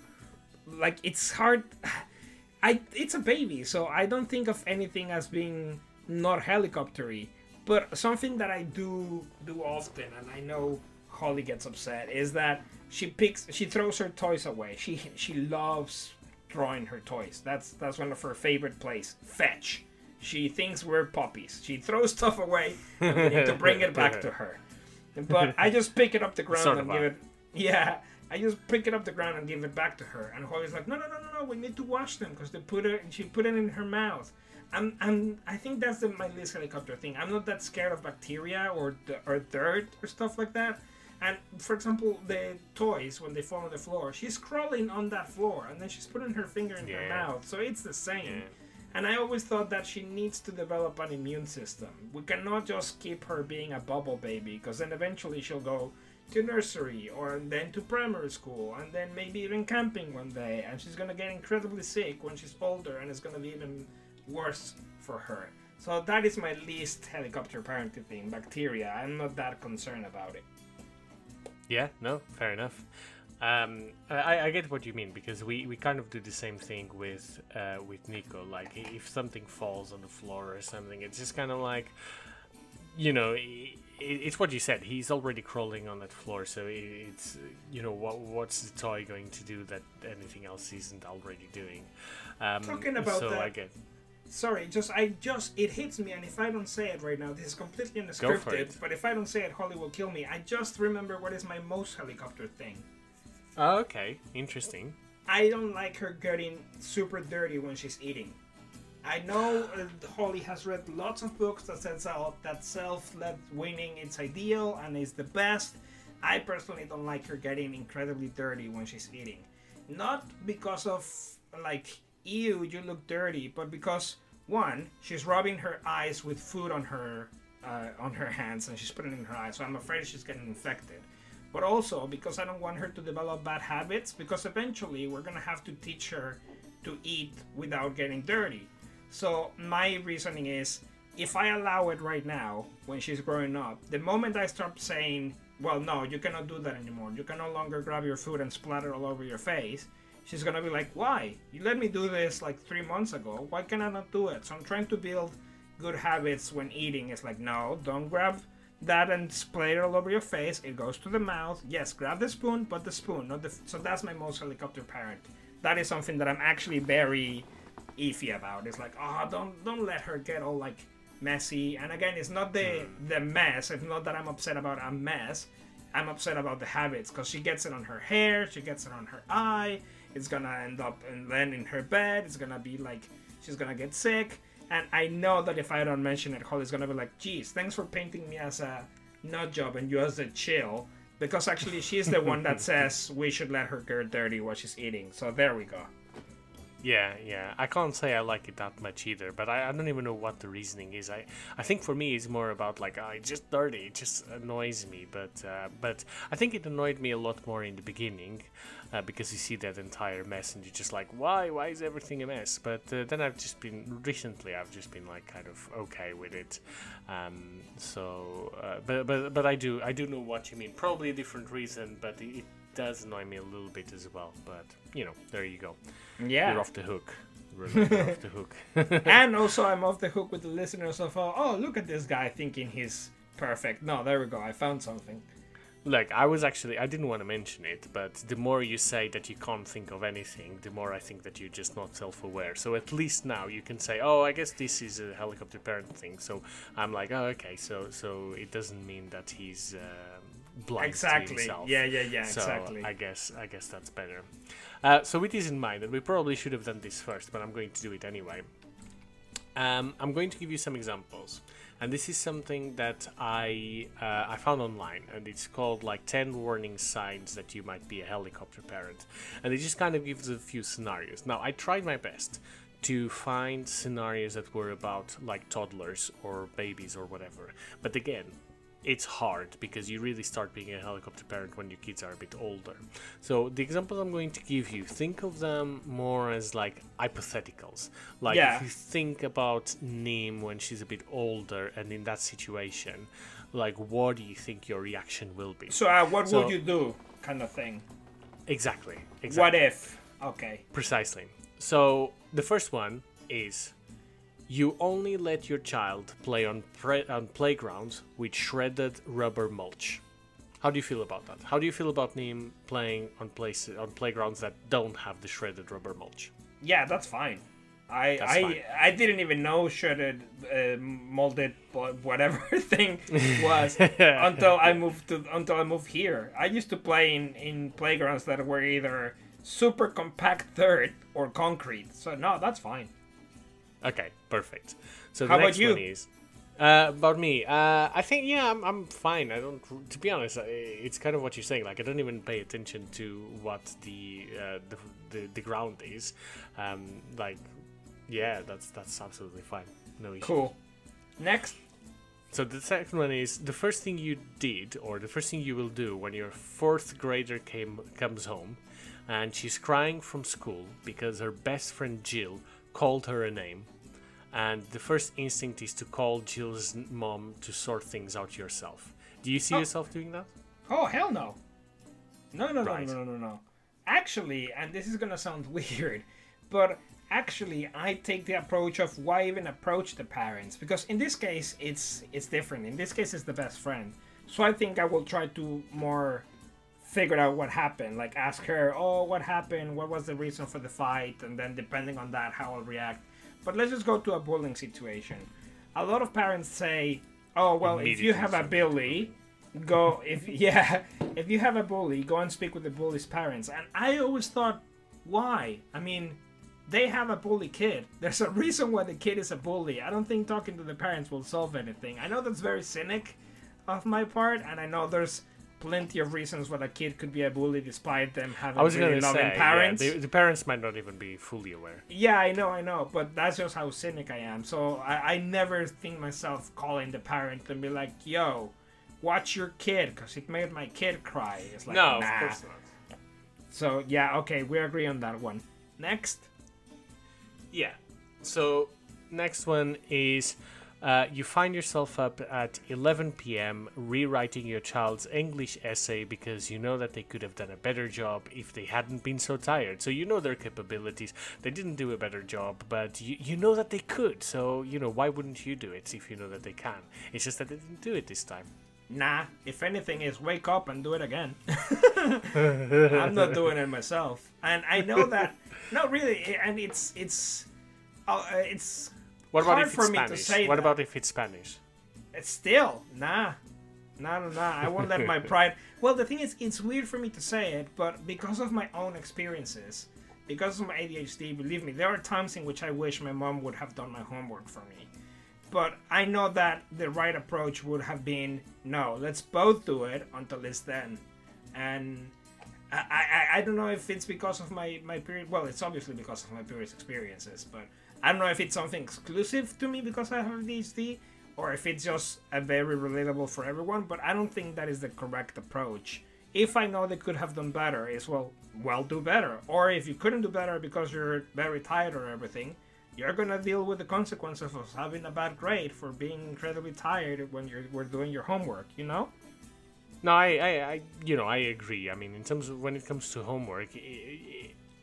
like it's hard. I it's a baby, so I don't think of anything as being not helicoptery. But something that I do do often, and I know Holly gets upset, is that she picks she throws her toys away. She she loves throwing her toys. That's that's one of her favorite plays. Fetch. She thinks we're puppies. She throws stuff away and we need to bring it back to her. But I just pick it up the ground Sort and give it yeah. I just pick it up the ground and give it back to her. And Holly's like, no, no, no, no, no. We need to wash them because they put it. She put it in her mouth. I'm, I'm, I think that's the, my least helicopter thing. I'm not that scared of bacteria or or dirt or stuff like that. And for example, the toys when they fall on the floor, she's crawling on that floor and then she's putting her finger in her mouth. So it's the same. Yeah. And I always thought that she needs to develop an immune system. We cannot just keep her being a bubble baby because then eventually she'll go to nursery or then to primary school and then maybe even camping one day and she's gonna get incredibly sick when she's older and it's gonna be even worse for her. So that is my least helicopter parenting thing, bacteria. I'm not that concerned about it. Yeah, no, fair enough. Um, I, I get what you mean because we, we kind of do the same thing with uh, with Nico. Like if something falls on the floor or something, it's just kind of like, you know, i i it's what you said. He's already crawling on that floor, so it's you know what what's the toy going to do that anything else isn't already doing? Um, Talking about so that- I get Sorry, just I just it hits me, and if I don't say it right now, this is completely unscripted. But if I don't say it, Holly will kill me. I just remember what is my most helicopter thing. Oh, okay, interesting. I don't like her getting super dirty when she's eating. I know uh, Holly has read lots of books that says that self-led weaning is ideal and is the best. I personally don't like her getting incredibly dirty when she's eating. Not because of like ew, you look dirty, but because one, she's rubbing her eyes with food on her uh, on her hands and she's putting it in her eyes. So I'm afraid she's getting infected. But also because I don't want her to develop bad habits because eventually we're gonna have to teach her to eat without getting dirty. So my reasoning is if I allow it right now when she's growing up, the moment I start saying, well, no, you cannot do that anymore. You can no longer grab your food and splatter all over your face. She's gonna be like, why? You let me do this like three months ago. Why can I not do it? So I'm trying to build good habits when eating. It's like, no, don't grab that and spray it all over your face. It goes to the mouth. Yes, grab the spoon, but the spoon, not the. F- so that's my most helicopter parent. That is something that I'm actually very iffy about. It's like, oh, don't don't let her get all like messy. And again, it's not the hmm. the mess. It's not that I'm upset about a mess. I'm upset about the habits because she gets it on her hair, she gets it on her eye. It's gonna end up and then in her bed. It's gonna be like she's gonna get sick. And I know that if I don't mention it, Holly's gonna be like, "Geez, thanks for painting me as a nut job and you as a chill." Because actually, she's the one that says we should let her get dirty while she's eating. So there we go. Yeah, yeah. I can't say I like it that much either, but I, I don't even know what the reasoning is. I, I think for me it's more about like oh, it's just dirty, it just annoys me. But uh, but I think it annoyed me a lot more in the beginning uh, because you see that entire mess and you're just like why why is everything a mess? But uh, then I've just been recently I've just been like kind of okay with it. Um, so uh, but but but I do I do know what you mean. Probably a different reason, but it, it does annoy me a little bit as well. But you know there you go. Yeah. You're off the hook. Off the hook. and also, I'm off the hook with the listeners of, uh, oh, look at this guy thinking he's perfect. No, there we go. I found something. Look, I was actually, I didn't want to mention it, but the more you say that you can't think of anything, the more I think that you're just not self aware. So at least now you can say, oh, I guess this is a helicopter parent thing. So I'm like, oh, okay, so so it doesn't mean that he's. Uh, blind exactly. to himself. Yeah, yeah, yeah. So exactly. I guess I guess that's better. Uh, so with this in mind, and we probably should have done this first, but I'm going to do it anyway. Um, I'm going to give you some examples, and this is something that I uh, I found online, and it's called like 10 warning signs that you might be a helicopter parent, and it just kind of gives a few scenarios. Now I tried my best to find scenarios that were about like toddlers or babies or whatever, but again, it's hard because you really start being a helicopter parent when your kids are a bit older. So the examples I'm going to give you, think of them more as like hypotheticals. Like Yeah. if you think about Nim when she's a bit older and in that situation, like what do you think your reaction will be? so, uh, what So- would you do? Kind of thing. Exactly. Exactly. What if? Okay. Precisely. So the first one is you only let your child play on pre- on playgrounds with shredded rubber mulch. How do you feel about that? How do you feel about Nim playing on places on playgrounds that don't have the shredded rubber mulch? Yeah, that's fine. I That's I fine. I didn't even know shredded uh, molded whatever thing was until I moved to until I moved here. I used to play in in playgrounds that were either super compact dirt or concrete. So no, that's fine. Okay, perfect. So the How about next you? one is uh, about me. Uh, I think yeah, I'm, I'm fine. I don't. To be honest, it's kind of what you're saying. Like I don't even pay attention to what the uh, the, the the ground is. Um, like yeah, that's that's absolutely fine. No issue. Cool. Next. So the second one is the first thing you did, or the first thing you will do when your fourth grader came comes home, and she's crying from school because her best friend Jill called her a name, and the first instinct is to call Jill's mom to sort things out yourself. Do you see Oh. yourself doing that? Oh hell no. No no no Right. no no no no. Actually, and this is gonna sound weird, but actually I take the approach of why even approach the parents because in this case it's it's different. In this case it's the best friend. So I think I will try to more figure out what happened. Like ask her, oh what happened? What was the reason for the fight? And then depending on that how I'll react. But let's just go to a bullying situation. A lot of parents say, oh well if you have a bully go if yeah if you have a bully go and speak with the bully's parents and i always thought why? I mean, they have a bully kid. There's a reason why the kid is a bully. I don't think talking to the parents will solve anything. I know that's very cynic of my part, and I know there's plenty of reasons why a kid could be a bully despite them having I was really loving say, parents. yeah, the, the parents might not even be fully aware. Yeah, I know, I know, but that's just how cynic I am. So I, I never think myself calling the parent and be like, "Yo, watch your kid," because it made my kid cry. It's like, no, nah. of course not. So yeah, okay, we agree on that one. Next, Yeah. So next one is uh, you find yourself up at 11 p.m. rewriting your child's English essay because you know that they could have done a better job if they hadn't been so tired. So you know their capabilities. They didn't do a better job, but you, you know that they could. So, you know, why wouldn't you do it if you know that they can? It's just that they didn't do it this time. nah. If anything, is wake up and do it again. I'm not doing it myself, and I know that. No, really, and it's it's uh, it's What about hard if for it's me to Spanish? say What that. about if it's Spanish? It's still nah, nah, nah, nah. I won't let my pride. Well, the thing is, it's weird for me to say it, but because of my own experiences, because of my ADHD, believe me, there are times in which I wish my mom would have done my homework for me. But I know that the right approach would have been no, let's both do it until it's done. And I, I, I don't know if it's because of my, my period. Well, it's obviously because of my previous experiences, but I don't know if it's something exclusive to me because I have ADHD or if it's just a very relatable for everyone. But I don't think that is the correct approach. If I know they could have done better, is well, well, do better. Or if you couldn't do better because you're very tired or everything, you're gonna deal with the consequences of having a bad grade for being incredibly tired when you were doing your homework. You know? No, I, I, I, you know, I agree. I mean, in terms of when it comes to homework,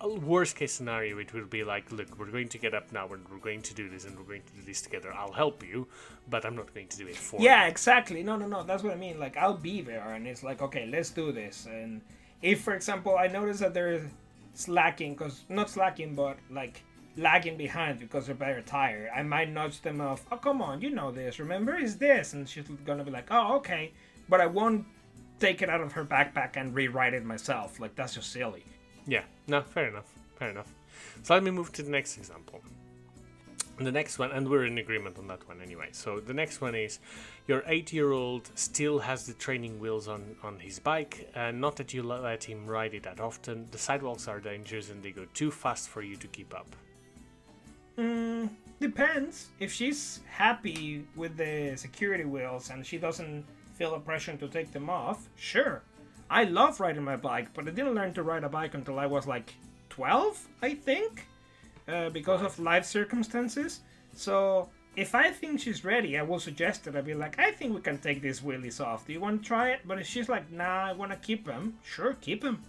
worst case scenario, it would be like, look, we're going to get up now and we're going to do this and we're going to do this together. I'll help you, but I'm not going to do it for Yeah, you. Yeah, exactly. No, no, no. That's what I mean. Like, I'll be there, and it's like, okay, let's do this. And if, for example, I notice that they're slacking, because not slacking, but like lagging behind because they're very tired, I might nudge them off. Oh, come on, you know this. Remember, is this? And she's gonna be like, oh, okay. But I won't take it out of her backpack and rewrite it myself. Like, that's just silly. Yeah, no, fair enough, fair enough. So let me move to the next example. The next one, and we're in agreement on that one anyway. So the next one is your eight-year-old still has the training wheels on on his bike, and not that you let him ride it that often. The sidewalks are dangerous and they go too fast for you to keep up. Mm, depends. If she's happy with the security wheels and she doesn't feel a pressure to take them off, sure. I love riding my bike, but I didn't learn to ride a bike until I was like 12, I think, uh, because of life circumstances. So if I think she's ready, I will suggest it. I'll be like, I think we can take these wheelies off. Do you want to try it? But if she's like, nah, I want to keep them, sure, keep them.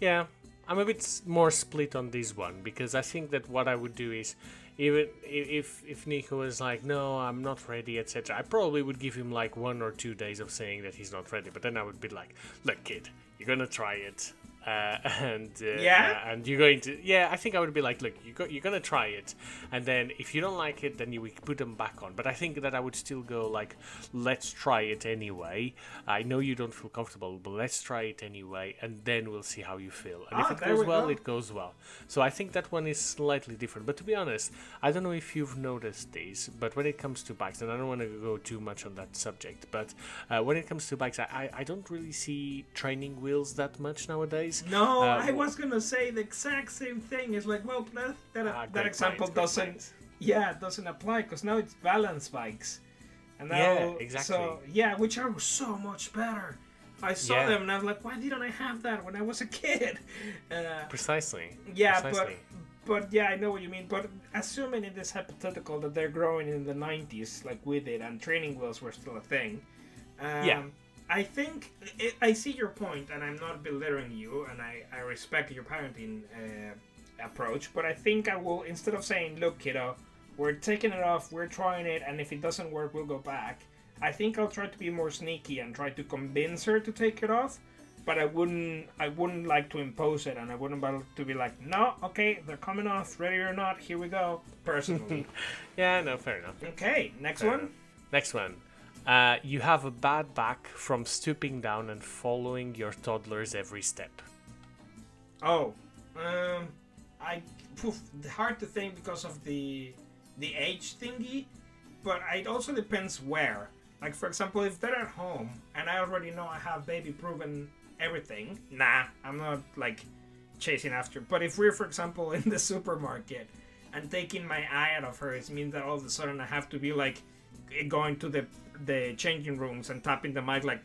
Yeah, I'm a bit more split on this one because I think that what I would do is, even if if Nico is like, no, I'm not ready, etc., I probably would give him like one or two days of saying that he's not ready. But then I would be like, look, kid, you're gonna try it. Uh, and uh, Yeah? uh, and you're going to yeah I think I would be like look you go, you're gonna try it and then if you don't like it then you would put them back on. But I think that I would still go like let's try it anyway. I know you don't feel comfortable but let's try it anyway and then we'll see how you feel. And Ah, if it goes we well go. it goes well. So I think that one is slightly different but to be honest I don't know if you've noticed this but when it comes to bikes and I don't want to go too much on that subject but uh, when it comes to bikes I, I, I don't really see training wheels that much nowadays No, Uh, I was gonna say the exact same thing. It's like, well, that that, Ah, that example doesn't, yeah, it doesn't apply because now it's balance bikes, and now, Yeah, exactly. So yeah, which are so much better. I saw Yeah. them and I was like, why didn't I have that when I was a kid? Uh, Precisely. yeah, Precisely. but but yeah, I know what you mean. But assuming in this hypothetical that they're growing in the '90s, like we did, and training wheels were still a thing. Um, Yeah. I think it, I see your point, and I'm not belittling you, and I, I respect your parenting uh, approach. But I think I will instead of saying, "Look, kiddo, we're taking it off, we're trying it, and if it doesn't work, we'll go back." I think I'll try to be more sneaky and try to convince her to take it off but I wouldn't I wouldn't like to impose it and I wouldn't like to be like no okay they're coming off ready or not here we go personally Yeah, no, fair enough. okay next Fair one enough. Next one. Uh, you have a bad back from stooping down and following your toddler's every step. oh um I poof, hard to think because of the the age thingy, but it also depends where. Like for example, if they're at home and I already know I have baby proven everything, nah, I'm not like chasing after. But if we're for example in the supermarket and taking my eye out of her, it means that all of a sudden I have to be like going to the the changing rooms and tapping the mic like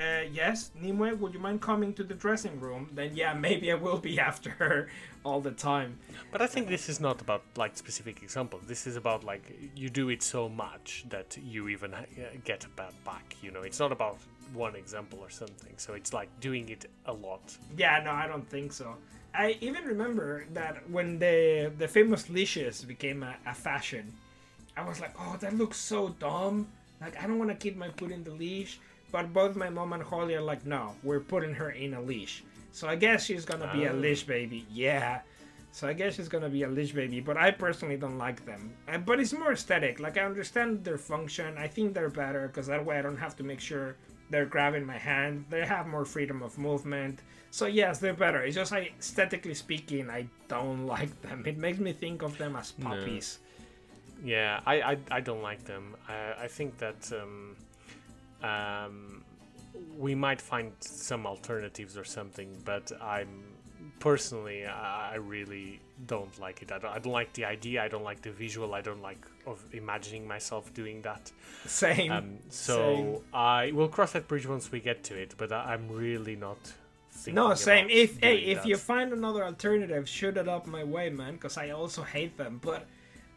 uh, yes, Nimue, would you mind coming to the dressing room? Then yeah, maybe I will be after her all the time. But I think this is not about like specific examples. This is about like you do it so much that you even uh, get a bad back. You know, it's not about one example or something. So it's like doing it a lot. Yeah, no, I don't think so. I even remember that when the the famous leashes became a, a fashion, I was like, oh, that looks so dumb. Like I don't want to keep my foot in the leash but both my mom and Holly are like, no, we're putting her in a leash. So I guess she's gonna be a oh. leash baby. Yeah. So I guess she's gonna be a leash baby, but I personally don't like them. Uh, but it's more aesthetic. Like I understand their function. I think they're better because that way I don't have to make sure they're grabbing my hand. They have more freedom of movement. So yes, they're better. It's just like aesthetically speaking, I don't like them. It makes me think of them as puppies. No. Yeah, I, I, I don't like them. I, I think that um, um, we might find some alternatives or something, but I'm personally I really don't like it. I don't, I don't like the idea. I don't like the visual. I don't like of imagining myself doing that. Same. Um, so same. I will cross that bridge once we get to it. But I, am really not. No, same. If hey, if you find another alternative, shoot it up my way, man. Because I also hate them. But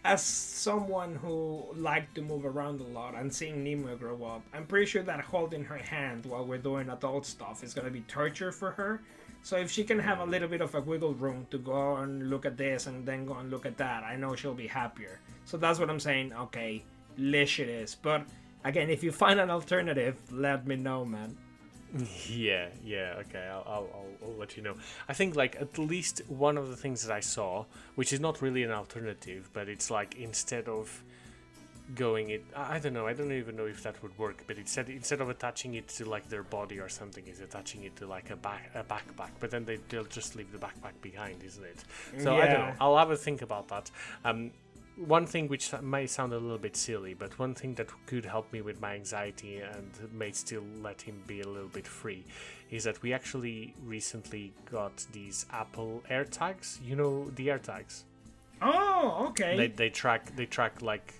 as someone who liked to move around a lot and seeing Nimue grow up, I'm pretty sure that holding her hand while we're doing adult stuff is gonna be torture for her. So if she can have a little bit of a wiggle room to go and look at this and then go and look at that, I know she'll be happier. So that's what I'm saying. Okay, lish it is. But again, if you find an alternative, let me know, man. Yeah, yeah, okay, I'll, I'll, I'll, let you know. I think, like, at least one of the things that I saw, which is not really an alternative, but it's like instead of going it, I don't know, I don't even know if that would work, but instead, instead of attaching it to like their body or something, is attaching it to like a back a backpack, but then they, they'll just leave the backpack behind, isn't it? So yeah. I don't know, I'll have a think about that. Um, one thing which may sound a little bit silly, but one thing that could help me with my anxiety and may still let him be a little bit free is that we actually recently got these Apple AirTags. You know the AirTags. Oh, okay. They, they track they track like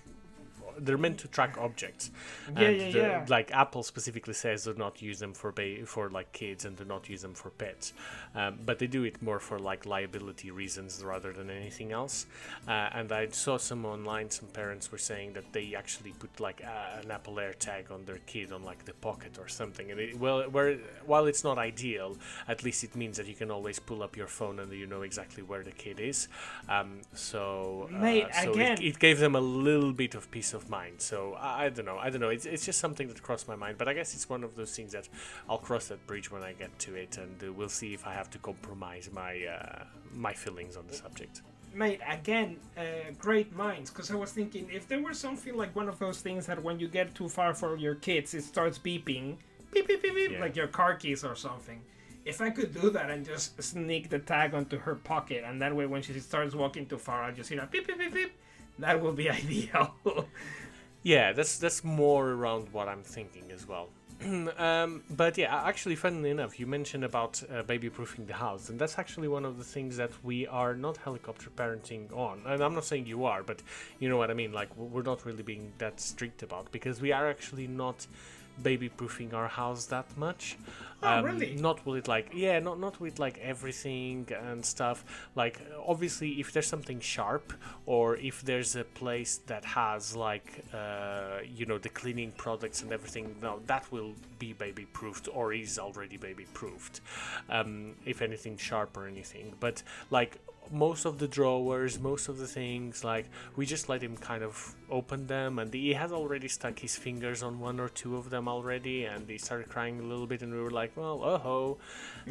they're meant to track objects. Yeah, and yeah, the, yeah. Like Apple specifically says, do not use them for ba- for like kids and do not use them for pets. Um, but they do it more for like liability reasons rather than anything else. Uh, and I saw some online, some parents were saying that they actually put like a, an Apple AirTag on their kid on like the pocket or something. And it, well, where while it's not ideal, at least it means that you can always pull up your phone and you know exactly where the kid is. Um, so, uh, Mate, so again, it, it gave them a little bit of peace of of mind. So I, I, don't know. I don't know. It's, it's just something that crossed my mind. But I guess it's one of those things that I'll cross that bridge when I get to it, and uh, we'll see if I have to compromise my uh, my feelings on the subject. Mate, again, uh, great minds. Because I was thinking, if there were something like one of those things that when you get too far for your kids, it starts beeping, beep beep beep beep, yeah. like your car keys or something. If I could do that and just sneak the tag onto her pocket, and that way when she starts walking too far, I just hear a beep beep beep beep that would be ideal. yeah, that's that's more around what I'm thinking as well. um, but yeah, actually, funnily enough, you mentioned about uh, baby proofing the house, and that's actually one of the things that we are not helicopter parenting on. And I'm not saying you are, but you know what I mean. Like we're not really being that strict about because we are actually not baby proofing our house that much. Oh, um, really? Not with like yeah, not not with like everything and stuff. Like obviously, if there's something sharp or if there's a place that has like uh, you know the cleaning products and everything, now that will be baby proofed or is already baby proofed. Um, if anything sharp or anything, but like most of the drawers, most of the things, like we just let him kind of open them, and he has already stuck his fingers on one or two of them already, and he started crying a little bit, and we were like, well, oh ho,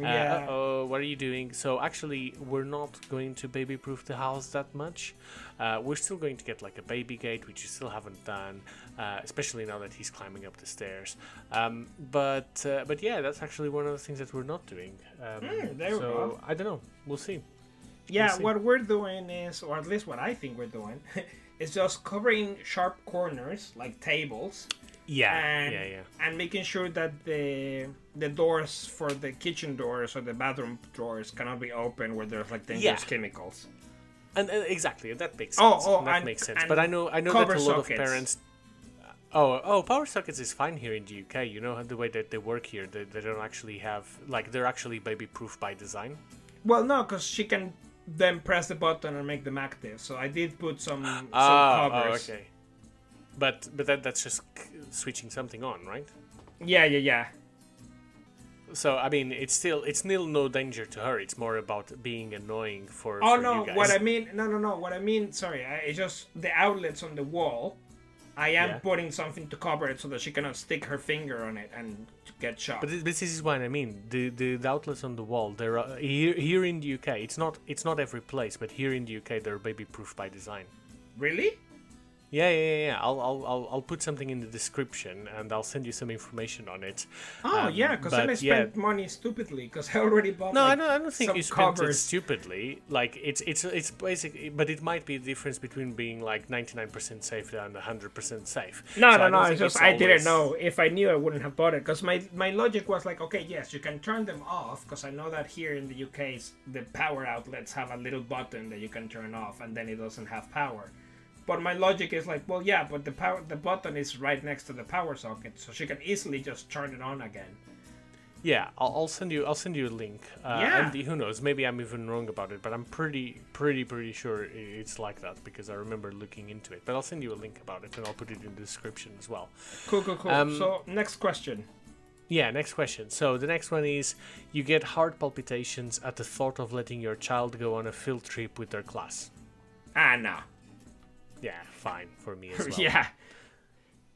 uh, oh, what are you doing? So actually, we're not going to baby proof the house that much. Uh, we're still going to get like a baby gate, which we still haven't done, uh, especially now that he's climbing up the stairs. Um, but uh, but yeah, that's actually one of the things that we're not doing. Um, mm, so I don't know. We'll see. Yeah, what we're doing is, or at least what I think we're doing, is just covering sharp corners like tables Yeah, and yeah, yeah. and making sure that the the doors for the kitchen doors or the bathroom doors cannot be open where there's like dangerous Yeah. chemicals. And uh, exactly, that makes Oh, sense. oh, that and- makes sense. But I know, I know that a lot sockets. of parents. Oh, oh, power sockets is fine here in the UK. You know the way that they work here. They, they don't actually have like they're actually baby proof by design. Well, no, because she can then press the button and make them active. So I did put some some Ah, oh, covers. okay. But but that, that's just switching something on, right? Yeah, yeah, yeah. So I mean, it's still it's still no danger to her. It's more about being annoying for. Oh for no, what I mean, no, no, no. What I mean, sorry, I, it's just the outlets on the wall. I am Yeah. putting something to cover it so that she cannot stick her finger on it and get shot. But this is what I mean. The, the the outlets on the wall. There are here here in the UK. It's not it's not every place, but here in the UK they're baby proof by design. really? Yeah, yeah, yeah. I'll, I'll I'll I'll put something in the description and I'll send you some information on it. Oh Um, yeah, because then I but yeah. spent money stupidly because I already bought. No, like, I don't. I don't think you spent it stupidly. Like it's it's it's basically, but it might be the difference between being like ninety nine percent safe and hundred percent safe. No, So no, I no. It's just it's I didn't know. If I knew, I wouldn't have bought it. Because my my logic was like, okay, yes, you can turn them off. Because I know that here in the UK, the power outlets have a little button that you can turn off, and then it doesn't have power. But my logic is like, well, yeah, but the power the button is right next to the power socket, so she can easily just turn it on again. Yeah, I'll, I'll send you. I'll send you a link. Uh, Yeah. And who knows? Maybe I'm even wrong about it, but I'm pretty, pretty, pretty sure it's like that because I remember looking into it. But I'll send you a link about it, and I'll put it in the description as well. Cool, cool, cool. Um, so next question. Yeah, next question. So the next one is you get heart palpitations at the thought of letting your child go on a field trip with their class. Ah, no. Yeah, fine for me as well. yeah.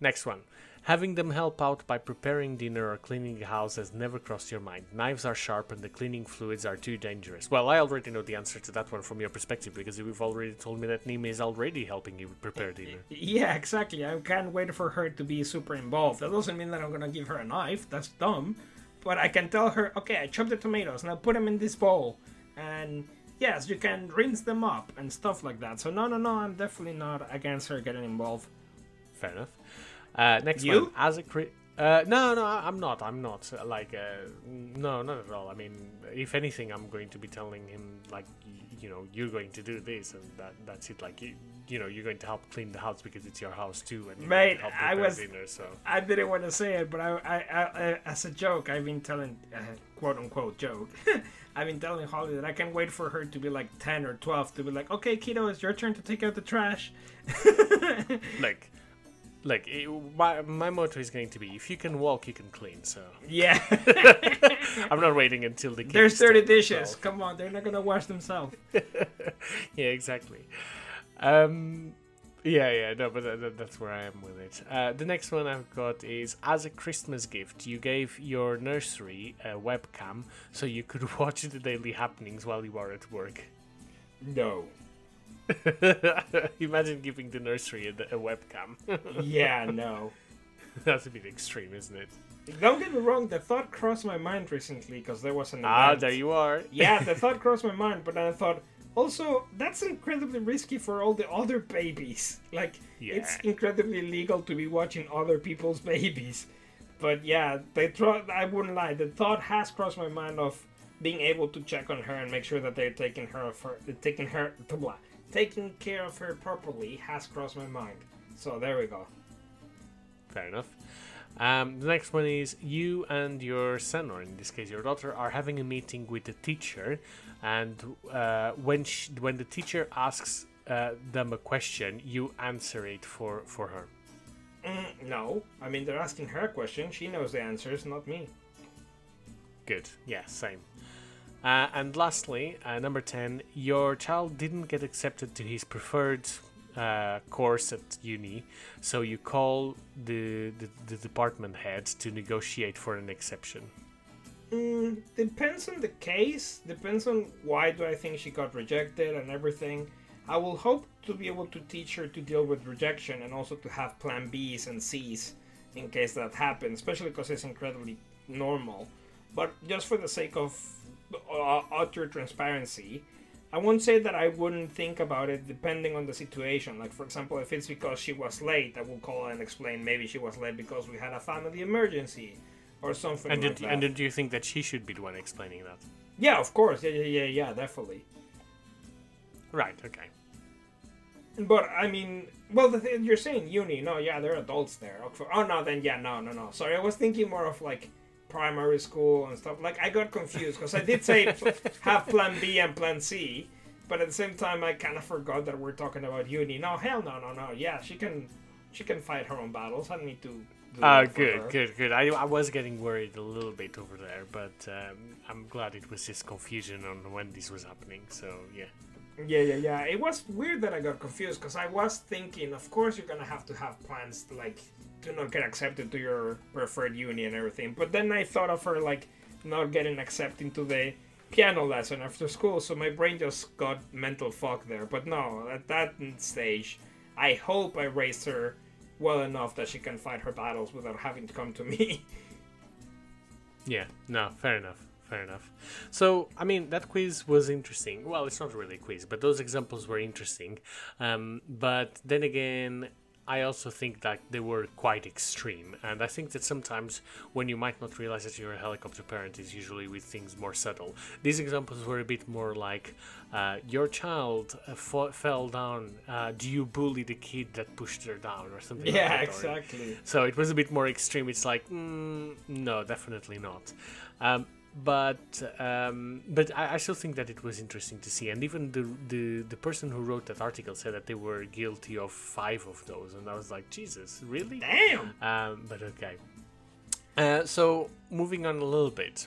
Next one. Having them help out by preparing dinner or cleaning the house has never crossed your mind. Knives are sharp and the cleaning fluids are too dangerous. Well, I already know the answer to that one from your perspective because you've already told me that Nima is already helping you prepare dinner. Yeah, exactly. I can't wait for her to be super involved. That doesn't mean that I'm gonna give her a knife. That's dumb. But I can tell her, okay, I chopped the tomatoes. Now put them in this bowl, and yes, you can rinse them up and stuff like that. So no, no, no. I'm definitely not against her getting involved. Fair enough. Uh, next You? one. As a cri- uh, no, no, I'm not. I'm not. Uh, Like, uh, no, not at all. I mean, if anything, I'm going to be telling him, like, y- you know, you're going to do this, and that that's it. Like, you, you know, you're going to help clean the house because it's your house too, and Mate, I was- dinner. So, I didn't want to say it, but I, I, I, as a joke, I've been telling, uh, quote unquote joke, I've been telling Holly that I can't wait for her to be like 10 or 12 to be like, okay, kiddo, it's your turn to take out the trash. like, like it, my my motto is going to be: if you can walk, you can clean. So, Yeah. I'm not waiting until the kids. There's dirty start, dishes. so- Come on, they're not gonna wash themselves. yeah, exactly. Um, yeah, yeah, no, but that, that- that's where I am with it. Uh, the next one I've got is as a Christmas gift, you gave your nursery a webcam so you could watch the daily happenings while you are at work. No. Imagine giving the nursery a, a webcam. Yeah, no. that's a bit extreme, isn't it? Don't get me wrong. The thought crossed my mind recently because there was an Ah, event. there you are. yeah, the thought crossed my mind, but then I thought, also, that's incredibly risky for all the other babies. Like, it's incredibly legal to be watching other people's babies. But yeah, they thought I wouldn't lie. The thought has crossed my mind of being able to check on her and make sure that they're taking her of her, taking her, to blah, taking care of her properly has crossed my mind. So there we go. Fair enough. Um, the next one is you and your son, or in this case your daughter, are having a meeting with the teacher, and uh, when sh- when the teacher asks uh, them a question, you answer it for for her. Mm, no, I mean they're asking her a question. She knows the answers, not me. Good. Yeah, same. Uh, and lastly, uh, number 10, your child didn't get accepted to his preferred uh, course at uni, so you call the, the, the department head to negotiate for an exception. Mm, depends on the case. Depends on why do I think she got rejected and everything. I will hope to be able to teach her to deal with rejection and also to have plan Bs and Cs in case that happens, especially because it's incredibly normal. But just for the sake of uh, utter transparency, I won't say that I wouldn't think about it depending on the situation. Like, for example, if it's because she was late, I will call and explain maybe she was late because we had a family emergency or something And like did, that. and do you think that she should be the one explaining that? yeah, of course. Yeah, yeah, yeah, yeah, definitely. Right. Okay. But I mean, well, the th- you're saying uni? No, yeah, they're adults there. Oh no, then yeah, no, no, no. Sorry, I was thinking more of like primary school and stuff. Like I got confused because I did say have Plan B and Plan C, but at the same time I kind of forgot that we're talking about uni. No, hell no, no, no. Yeah, she can, she can fight her own battles. I don't need to. That for good, her. good, good. I, I was getting worried a little bit over there, but um, I'm glad it was just confusion on when this was happening. So yeah. Yeah, yeah, yeah. It was weird that I got confused because I was thinking, of course, you're gonna have to have plans to like to not get accepted to your preferred uni and everything. But then I thought of her like not getting accepted to the piano lesson after school, so my brain just got mental fuck there. But no, at that stage, I hope I raised her well enough that she can fight her battles without having to come to me. Yeah, no, fair enough. Fair enough. So, I mean, that quiz was interesting. Well, it's not really a quiz, but those examples were interesting. Um, but then again, I also think that they were quite extreme. And I think that sometimes when you might not realize that you're a helicopter parent is usually with things more subtle. These examples were a bit more like uh, your child uh, fell down. Uh, do you bully the kid that pushed her down or something yeah, like that? Or- exactly. so it was a bit more extreme. It's like, mm, no, definitely not. Um, but um, but I, I still think that it was interesting to see. And even the, the the person who wrote that article said that they were guilty of five of those, and I was like, Jesus, really? Damn. Um, but okay. Uh, so moving on a little bit.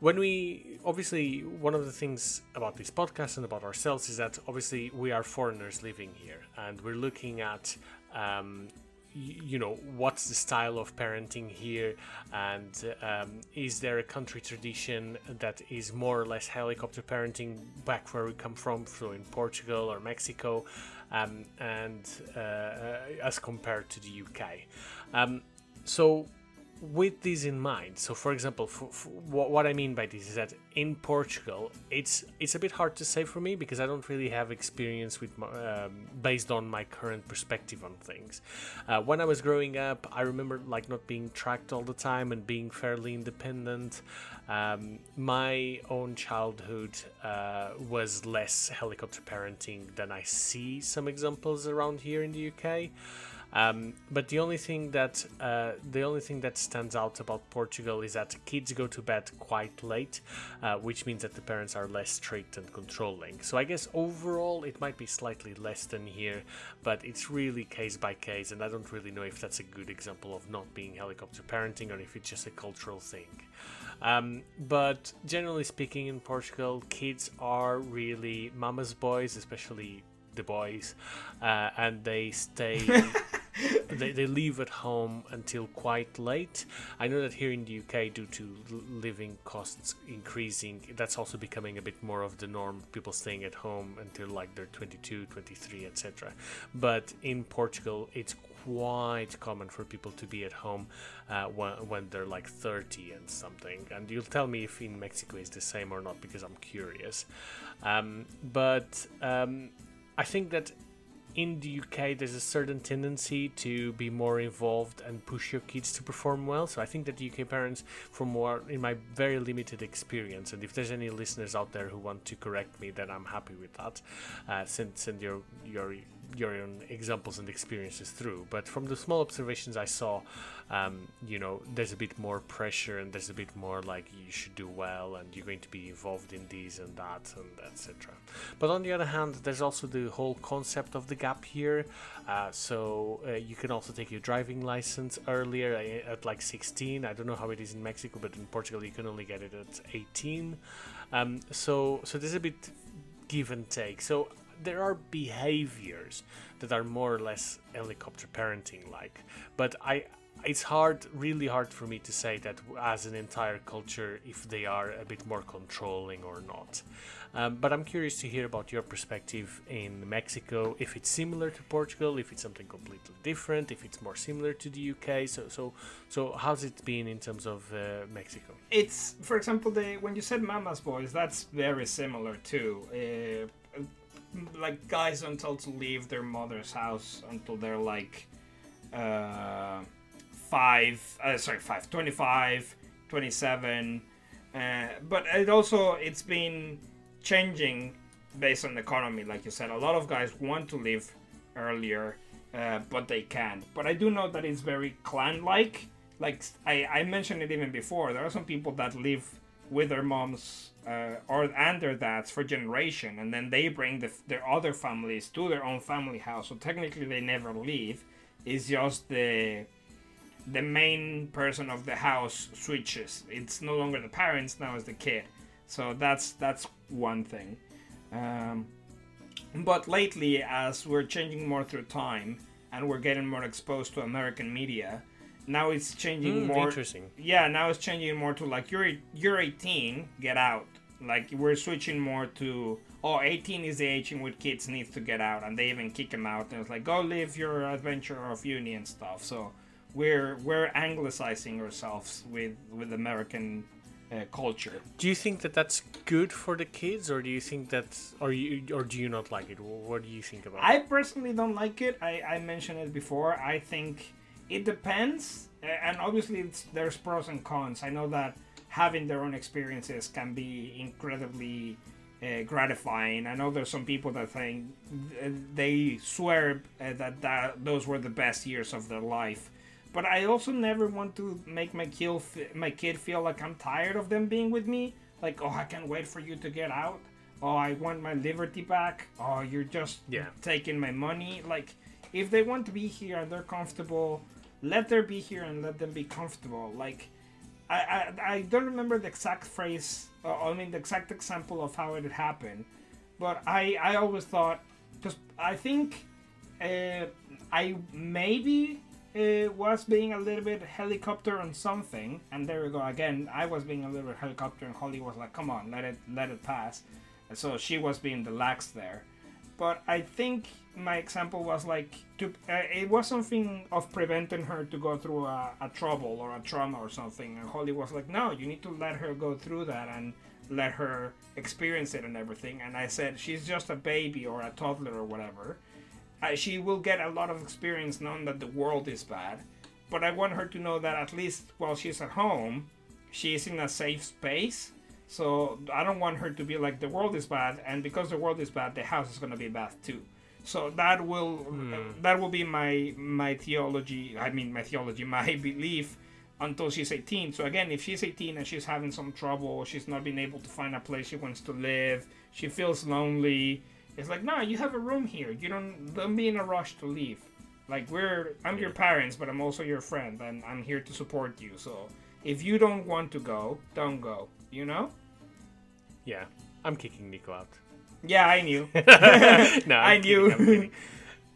When we obviously one of the things about this podcast and about ourselves is that obviously we are foreigners living here, and we're looking at um, you know what's the style of parenting here? And um, is there a country tradition that is more or less helicopter parenting back where we come from so in portugal or mexico um, and uh, as compared to the uk um, so with this in mind so for example what, i mean by this is that in portugal it's it's a bit hard to say for me because i don't really have experience with my, um, based on my current perspective on things. Uh, when i was growing up i remember like not being tracked all the time and being fairly independent. Um, my own childhood uh, was less helicopter parenting than i see some examples around here in the uk um, but the only thing that uh, the only thing that stands out about Portugal is that kids go to bed quite late, uh, which means that the parents are less strict and controlling. So I guess overall it might be slightly less than here, but it's really case by case, and I don't really know if that's a good example of not being helicopter parenting or if it's just a cultural thing. Um, but generally speaking, in Portugal, kids are really mama's boys, especially the boys, uh, and they stay. they, they leave at home until quite late. I know that here in the UK, due to living costs increasing, that's also becoming a bit more of the norm. People staying at home until like they're 22, 23, etc. But in Portugal, it's quite common for people to be at home uh, when, when they're like 30 and something. And you'll tell me if in Mexico is the same or not because I'm curious. Um, but um, I think that in the UK, there's a certain tendency to be more involved and push your kids to perform well. So I think that the UK parents, from what in my very limited experience, and if there's any listeners out there who want to correct me, then I'm happy with that. Uh, send send your your your own examples and experiences through. But from the small observations I saw, um, you know, there's a bit more pressure and there's a bit more like you should do well and you're going to be involved in these and that and etc. But on the other hand, there's also the whole concept of the gap here. Uh, so uh, you can also take your driving license earlier uh, at like 16. I don't know how it is in Mexico, but in Portugal you can only get it at 18. Um, so so there's a bit give and take. So there are behaviors that are more or less helicopter parenting like, but I it's hard, really hard for me to say that as an entire culture if they are a bit more controlling or not. Um, but I'm curious to hear about your perspective in Mexico. If it's similar to Portugal, if it's something completely different, if it's more similar to the UK. So, so, so how's it been in terms of uh, Mexico? It's, for example, the when you said "mama's boys," that's very similar too. Uh, like guys told to leave their mother's house until they're like uh, five, uh, sorry, five, 25, 27. Uh, but it also it's been changing based on the economy, like you said. A lot of guys want to leave earlier, uh, but they can't. But I do know that it's very clan-like. Like I, I mentioned it even before. There are some people that live with their moms uh, or their dads for generation, and then they bring the, their other families to their own family house. So technically, they never leave. It's just the the main person of the house switches. It's no longer the parents now; it's the kid. So that's that's one thing. Um, but lately, as we're changing more through time and we're getting more exposed to American media, now it's changing Mm, more. interesting. Yeah, now it's changing more to like you're you're 18, get out. Like we're switching more to oh 18 is the age in which kids needs to get out, and they even kick them out. And it's like go live your adventure of uni and stuff. So we're we're anglicizing ourselves with with American uh, culture. Do you think that that's good for the kids, or do you think that, or you, or do you not like it? What do you think about? it? I personally don't like it. I, I mentioned it before. I think it depends, and obviously it's, there's pros and cons. I know that having their own experiences can be incredibly uh, gratifying. I know there's some people that think uh, they swear uh, that, that those were the best years of their life. But I also never want to make my kid my kid feel like I'm tired of them being with me. Like, oh, I can't wait for you to get out. Oh, I want my liberty back. Oh, you're just Yeah. taking my money. Like, if they want to be here and they're comfortable, let them be here and let them be comfortable. Like, I I, I don't remember the exact phrase. Uh, I mean, the exact example of how it happened, but I I always thought because I think uh, I maybe uh, was being a little bit helicopter on something, and there we go again. I was being a little bit helicopter, and Holly was like, "Come on, let it let it pass." And so she was being the lax there. But I think my example was like to uh, it was something of preventing her to go through a, a trouble or a trauma or something, and Holly was like, "No, you need to let her go through that and." let her experience it and everything and i said she's just a baby or a toddler or whatever uh, she will get a lot of experience knowing that the world is bad. But I want her to know that at least while she's at home, she is in a safe space. So I don't want her to be like the world is bad, and because the world is bad, the house is gonna be bad too. So that will hmm. that will be my my theology. I mean my theology, my belief until she's 18. So again, if she's 18 and she's having some trouble, she's not being able to find a place she wants to live, she feels lonely. It's like, no, you have a room here. You don't don't be in a rush to leave. Like we're I'm your parents, but I'm also your friend, and I'm here to support you. So if you don't want to go, don't go. You know? yeah, I'm kicking Nico out. Yeah, I knew. no, I I'm kidding, knew. Kidding.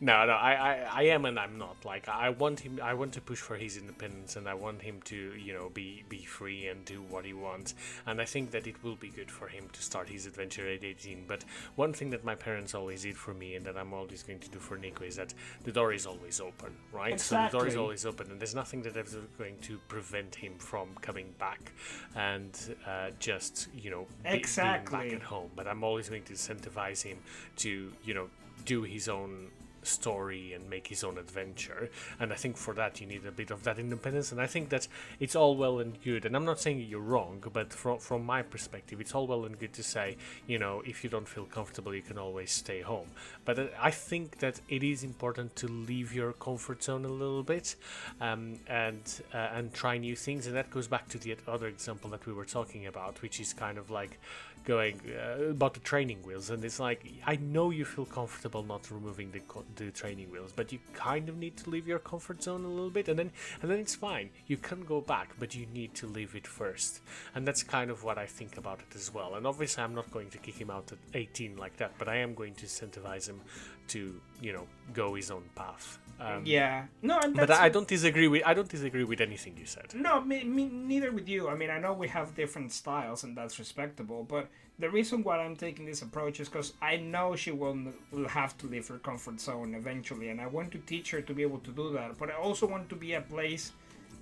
No, no, I, I, I am and I'm not. Like I want him. I want to push for his independence, and I want him to, you know, be be free and do what he wants. And I think that it will be good for him to start his adventure at 18. But one thing that my parents always did for me, and that I'm always going to do for Nico, is that the door is always open, right? So the door is always open, and there's nothing that is going to prevent him from coming back and uh, just, you know, be, being back at home. But I'm always going to incentivize him to, you know, do his own story and make his own adventure. And i think for that you need a bit of that independence. And i think that it's all well and good. And i'm not saying you're wrong but from from my perspective it's all well and good to say you know if you don't feel comfortable you can always stay home. But uh, i think that it is important to leave your comfort zone a little bit um, and uh, and try new things. And that goes back to the other example that we were talking about which is kind of like going uh, about the training wheels and it's like i know you feel comfortable not removing the co- do training wheels, but you kind of need to leave your comfort zone a little bit, and then and then it's fine. You can go back, but you need to leave it first, and that's kind of what I think about it as well. And obviously, I'm not going to kick him out at 18 like that, but I am going to incentivize him to you know go his own path. Um, yeah, no, and but that's- I don't disagree with I don't disagree with anything you said. No, me, me neither with you. I mean, I know we have different styles, and that's respectable. But the reason why I'm taking this approach is because I know she will, will have to leave her comfort zone eventually, and I want to teach her to be able to do that. But I also want to be a place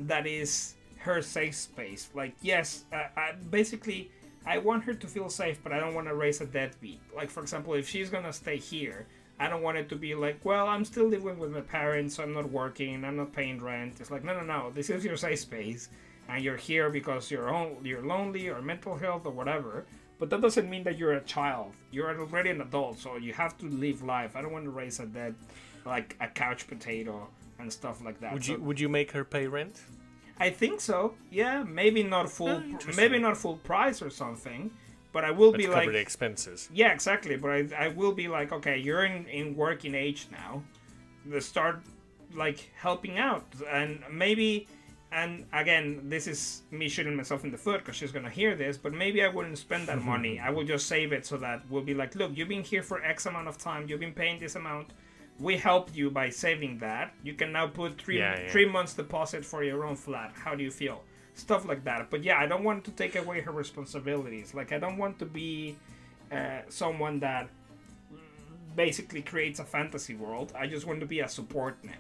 that is her safe space. Like, yes, uh, I, basically, I want her to feel safe, but I don't want to raise a deadbeat. Like, for example, if she's gonna stay here. I don't want it to be like, well, I'm still living with my parents, I'm not working, I'm not paying rent. It's like, no, no, no, this is your safe space, and you're here because you're on, you're lonely or mental health or whatever. But that doesn't mean that you're a child. You're already an adult, so you have to live life. I don't want to raise a dead, like a couch potato and stuff like that. Would So you would you make her pay rent? I think so. Yeah, maybe not oh, full, Oh, maybe not full price or something, but I will be like, the expenses. yeah, exactly. But I, I will be like, okay, you're in, in working age now. Let's start like helping out, and maybe, and again, this is me shooting myself in the foot because she's gonna hear this. But maybe I wouldn't spend that money. I will just save it so that we'll be like, look, you've been here for X amount of time. You've been paying this amount. We helped you by saving that. You can now put three Yeah, yeah. three months deposit for your own flat. How do you feel? Stuff like that. But yeah, I don't want to take away her responsibilities. Like I don't want to be uh, someone that basically creates a fantasy world. I just want to be a support net.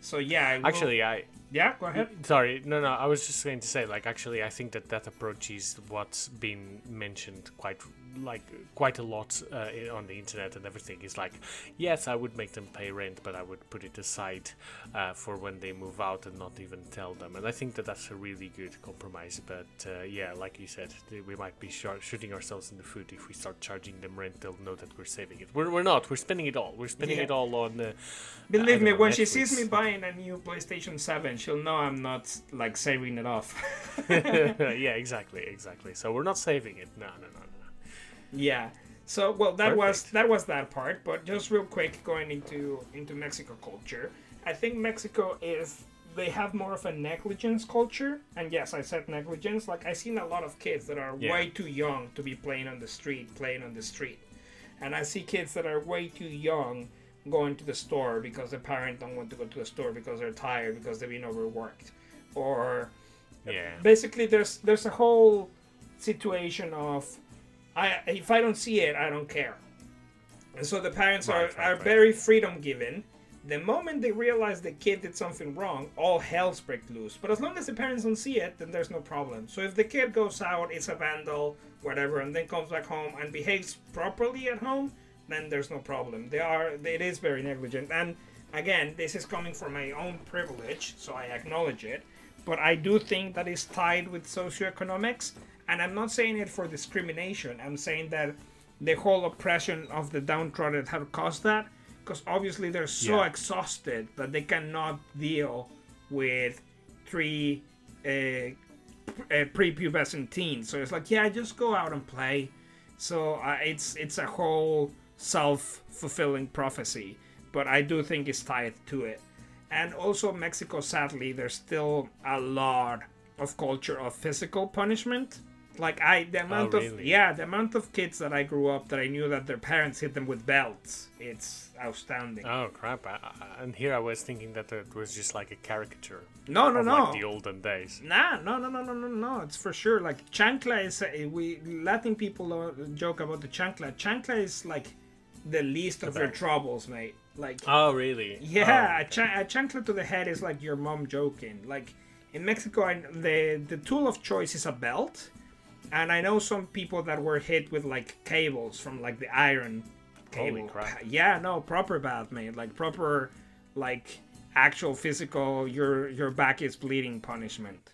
So yeah, I will- Actually, I yeah, go ahead. Sorry, no, no. I was just going to say, like, actually, I think that that approach is what's been mentioned quite, like, quite a lot uh, on the internet and everything. Is like, yes, I would make them pay rent, but I would put it aside uh, for when they move out and not even tell them. And I think that that's a really good compromise. But uh, yeah, like you said, we might be shor- shooting ourselves in the foot if we start charging them rent. They'll know that we're saving it. We're, we're not. We're spending it all. We're spending Yeah. it all on. Uh, Believe me, know, when she sees me buying a new PlayStation 7, she'll know I'm not like saving it off. yeah, exactly, exactly. So we're not saving it. No, no, no. Yeah. So well, that was that was that part. But just real quick, going into into Mexico culture, I think Mexico is they have more of a negligence culture. And yes, I said negligence. Like I seen a lot of kids that are Yeah. way too young to be playing on the street, playing on the street, and I see kids that are way too young going to the store because the parents don't want to go to the store because they're tired because they've been overworked, or Yeah. basically there's there's a whole situation of I if I don't see it I don't care. And so the parents Right, are, right, are right. very freedom given. The moment they realize the kid did something wrong, all hell's break loose. But as long as the parents don't see it, then there's no problem. So if the kid goes out, is a vandal, whatever, and then comes back home and behaves properly at home, then there's no problem. They are it is very negligent. And again, this is coming from my own privilege, so I acknowledge it. But I do think that is tied with socioeconomics, and I'm not saying it for discrimination. I'm saying that the whole oppression of the downtrodden have caused that, because obviously they're so Yeah. exhausted that they cannot deal with three uh, uh, prepubescent teens. So it's like, yeah, just go out and play. So uh, it's it's a whole self-fulfilling prophecy, but I do think it's tied to it. And also Mexico, sadly, there's still a lot of culture of physical punishment. Like I, the amount of really? yeah, the amount of kids that I grew up that I knew that their parents hit them with belts. It's outstanding. Oh crap! I, I, and here I was thinking that it was just like a caricature no, no, of no. like the olden days. Nah, no, no, no, no, no, no. It's for sure. Like chancla is uh, we Latin people joke about the chancla. Chancla is like the least of your troubles, mate. Like Oh really? yeah, Oh, a, cha- a chancla to the head is like your mom joking. Like in Mexico, I, the the tool of choice is a belt, and I know some people that were hit with like cables from like the iron Holy cable. crap. Yeah, no, proper bad, mate. Like proper, like actual physical. Your your back is bleeding punishment.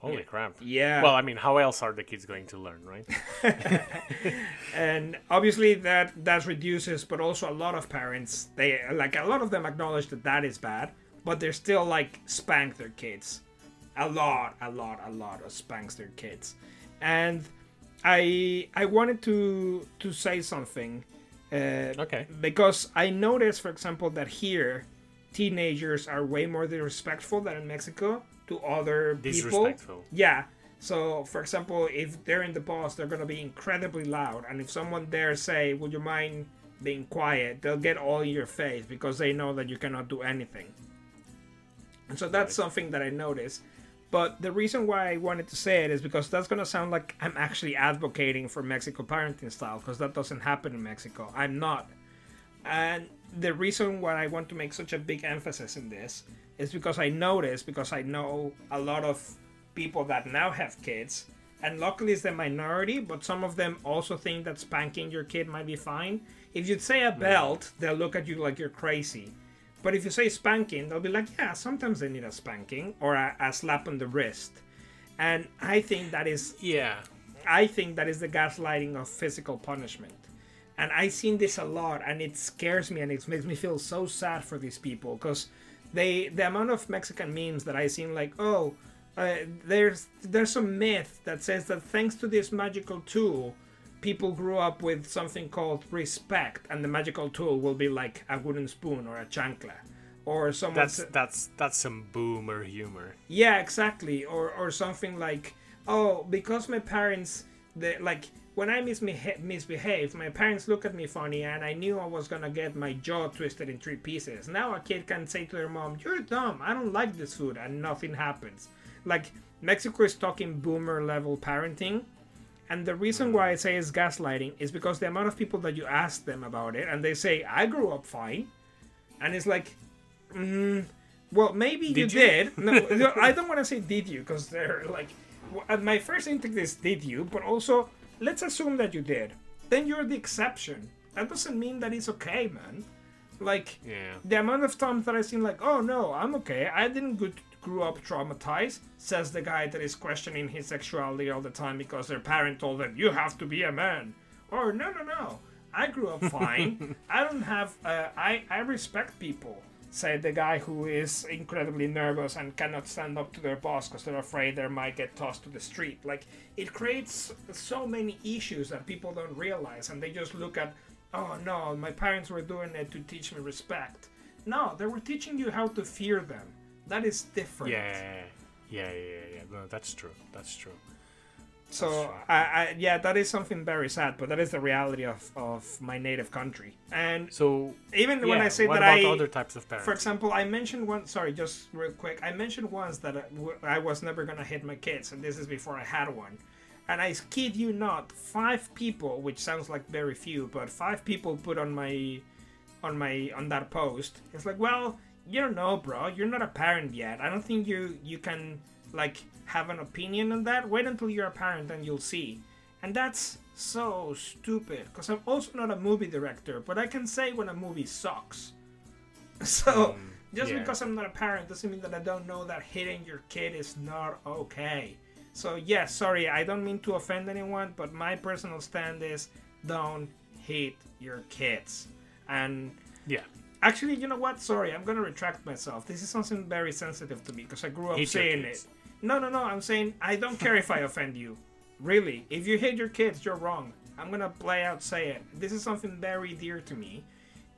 Holy crap! Yeah. Well, I mean, how else are the kids going to learn, right? and obviously that that reduces but also a lot of parents they like a lot of them acknowledge that that is bad but they're still like spank their kids a lot a lot a lot of spanks their kids and i i wanted to to say something Uh, Okay. Because I noticed, for example, that here teenagers are way more disrespectful than in Mexico to other people. Disrespectful. Yeah. So, for example, if they're in the bus, they're gonna be incredibly loud, and if someone dare say, "Would you mind being quiet?" they'll get all in your face because they know that you cannot do anything. And so that's Right. something that I noticed. But the reason why I wanted to say it is because that's gonna sound like I'm actually advocating for Mexico parenting style, because that doesn't happen in Mexico. I'm not. And the reason why I want to make such a big emphasis in this is because I notice, because I know a lot of people that now have kids, and luckily it's the minority, but some of them also think that spanking your kid might be fine. If you'd say a mm. belt, they'll look at you like you're crazy. But if you say spanking, they'll be like, yeah, sometimes they need a spanking or a, a slap on the wrist. And I think that is Yeah. I think that is the gaslighting of physical punishment. And I've seen this a lot, and it scares me, and it makes me feel so sad for these people because they the amount of Mexican memes that I've seen, like, oh, uh, there's there's some myth that says that thanks to this magical tool, people grew up with something called respect, and the magical tool will be like a wooden spoon or a chancla, or someone. That's that's that's some boomer humor. yeah, exactly. Or or something like, oh, because my parents, they, like when I misbeha- misbehave, my parents look at me funny, and I knew I was gonna get my jaw twisted in three pieces. Now a kid can say to their mom, "You're dumb. I don't like this food," and nothing happens. Like Mexico is talking boomer level parenting. And the reason why I say it's gaslighting is because the amount of people that you ask them about it and they say, I grew up fine. And it's like, mm, well, maybe you Did you? did. No, I don't want to say did you because they're like, my first instinct is did you, but also let's assume that you did. Then you're the exception. That doesn't mean that it's okay, man. Like, Yeah. the amount of times that I've seen, like, oh no, I'm okay. I didn't go grew up traumatized, says the guy that is questioning his sexuality all the time because their parent told them, you have to be a man. Or, no, no, no. I grew up fine. I don't have, uh, I, I respect people, said the guy who is incredibly nervous and cannot stand up to their boss because they're afraid they might get tossed to the street. Like, it creates so many issues that people don't realize and they just look at, oh no, my parents were doing it to teach me respect. No, they were teaching you how to fear them. That is different. Yeah. Yeah, yeah, yeah, yeah. No, that's true. That's true. So, true. I, I, yeah, that is something very sad, but that is the reality of, of my native country. And So even when I say that about I, other types of parents? for example, I mentioned one. Sorry, just real quick. I mentioned once that I was never gonna hit my kids, and this is before I had one. And I kid you not, five people, which sounds like very few, but five people put on my, on my on that post. It's like, well, you don't know, bro. You're not a parent yet. I don't think you you can like have an opinion on that. Wait until you're a parent and you'll see. And that's so stupid because I'm also not a movie director, but I can say when a movie sucks. So hmm, just yeah. because I'm not a parent doesn't mean that I don't know that hitting your kid is not okay. So yeah, sorry, I don't mean to offend anyone, but my personal stand is don't hit your kids. And yeah. Actually, you know what? Sorry, I'm gonna retract myself. This is something very sensitive to me because I grew up your saying it. No, no, no. I'm saying I don't care if I offend you. Really, if you hate your kids, you're wrong. I'm gonna play out say it. This is something very dear to me.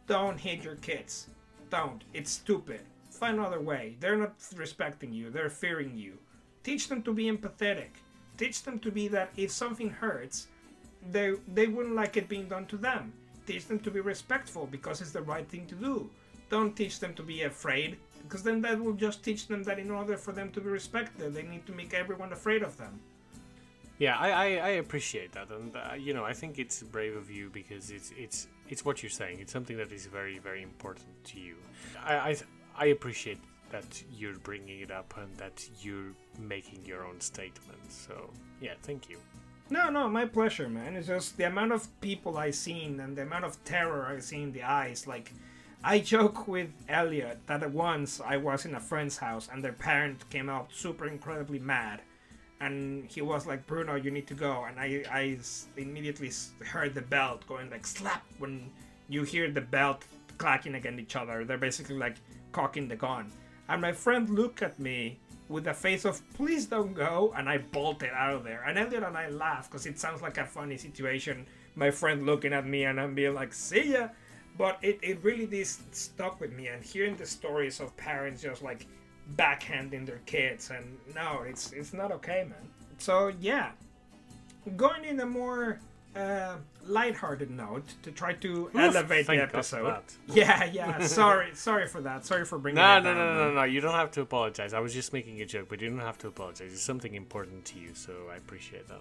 Don't hate your kids. Don't. It's stupid. Find another way. They're not respecting you. They're fearing you. Teach them to be empathetic. Teach them to be that if something hurts, they they wouldn't like it being done to them. Teach them to be respectful because it's the right thing to do. Don't teach them to be afraid because then that will just teach them that in order for them to be respected, they need to make everyone afraid of them. Yeah, I, I, I appreciate that, and uh, you know, I think it's brave of you because it's it's it's what you're saying. It's something that is very very important to you. I I, I appreciate that you're bringing it up and that you're making your own statement. So yeah, thank you. No, no, my pleasure, man. It's just the amount of people I've seen and the amount of terror I see in the eyes. Like, I joke with Elliot that once I was in a friend's house and their parent came out super incredibly mad. And he was like, Bruno, you need to go. And I, I immediately heard the belt going like slap. When you hear the belt clacking against each other, they're basically like cocking the gun. And my friend looked at me with a face of please don't go and i bolted out of there and elliot and i laughed because it sounds like a funny situation my friend looking at me and I'm being like, see ya. But it, it really this stuck with me and hearing the stories of parents just like backhanding their kids and no, it's it's not okay, man. So yeah, going in a more uh, lighthearted note to try to Oof, elevate the thank God for episode. Yeah, yeah. sorry, sorry for that. Sorry for bringing. No, no, no, no, no, no. You don't have to apologize. I was just making a joke, but you don't have to apologize. It's something important to you, so I appreciate that.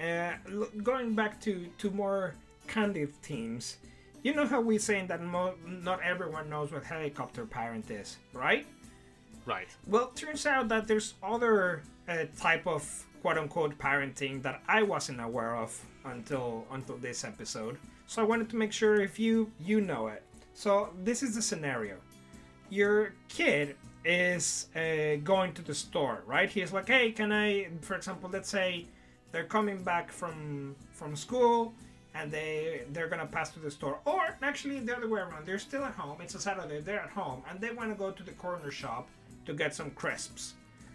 Uh, going back to to more candid themes, you know how we're saying that mo- not everyone knows what helicopter parent is, right? Right. Well, turns out that there's other uh, type of quote unquote parenting that I wasn't aware of until until this episode. So I wanted to make sure if you you know it. So this is the scenario: your kid is uh, going to the store, right? He's like, "Hey, can I?" For example, let's say they're coming back from from school and they they're gonna pass to the store or actually the other way around they're still at home it's a saturday they're at home and they want to go to the corner shop to get some crisps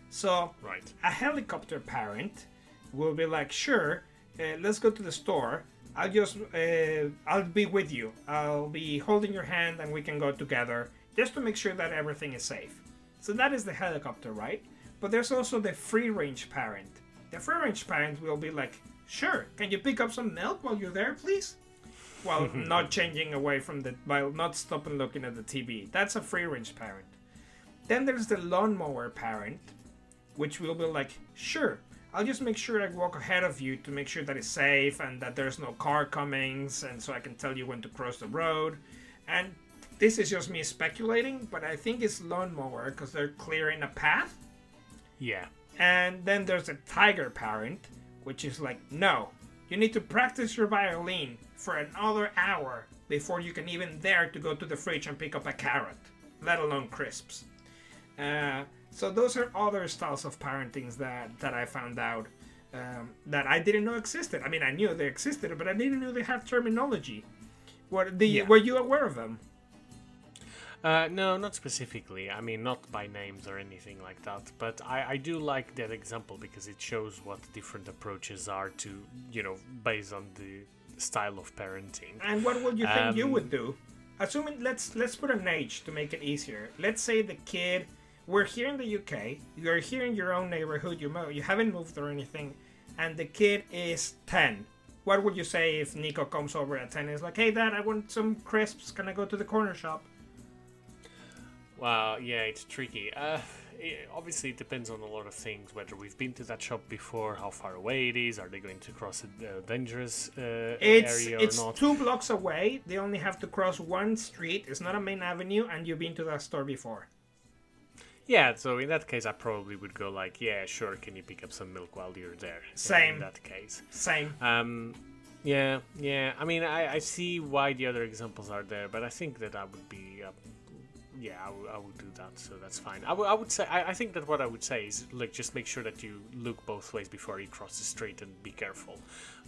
so Right. a helicopter parent will be like sure uh, let's go to the store. I'll just uh, i'll be with you. I'll be holding your hand and we can go together just to make sure that everything is safe. So that is the helicopter right? But there's also the free range parent. The free range parent will be like sure can you pick up some milk while you're there please? While not changing away from the while not stopping looking at the tv that's a free range parent. Then there's the lawnmower parent which will be like, sure, I'll just make sure I walk ahead of you to make sure that it's safe and that there's no car comings, and so I can tell you when to cross the road. And this is just me speculating, but I think it's lawnmower because they're clearing a path. Yeah. And then there's a tiger parent, which is like, no, you need to practice your violin for another hour before you can even dare to go to the fridge and pick up a carrot, let alone crisps. Uh, so those are other styles of parentings that that I found out um, that I didn't know existed. I mean, I knew they existed, but I didn't know they have terminology. What the Yeah. were you aware of them? Uh, no, not specifically. I mean, not by names or anything like that. But I, I do like that example because it shows what different approaches are to, you know, based on the style of parenting. And what would you think you Um, would do? Assuming let's let's put an age to make it easier. Let's say the kid, we're here in the UK. You're here in your own neighborhood. You mo- you haven't moved or anything, and the kid is ten. What would you say if Nico comes over at ten and is like, "Hey, Dad, I want some crisps. Can I go to the corner shop?" Well, yeah, it's tricky. Uh, it, obviously, it depends on a lot of things. Whether we've been to that shop before, how far away it is, are they going to cross a uh, dangerous uh, It's area it's or not? two blocks away. They only have to cross one street. It's not a main avenue, and you've been to that store before. Yeah, so in that case, I probably would go like, yeah, sure. Can you pick up some milk while you're there? Same. in that case. Same. Um, yeah, yeah. I mean, I, I see why the other examples are there, but I think that I would be, uh, yeah, I would- do that, so that's fine. I would- I would say, I, I think that what I would say is, like, just make sure that you look both ways before you cross the street and be careful.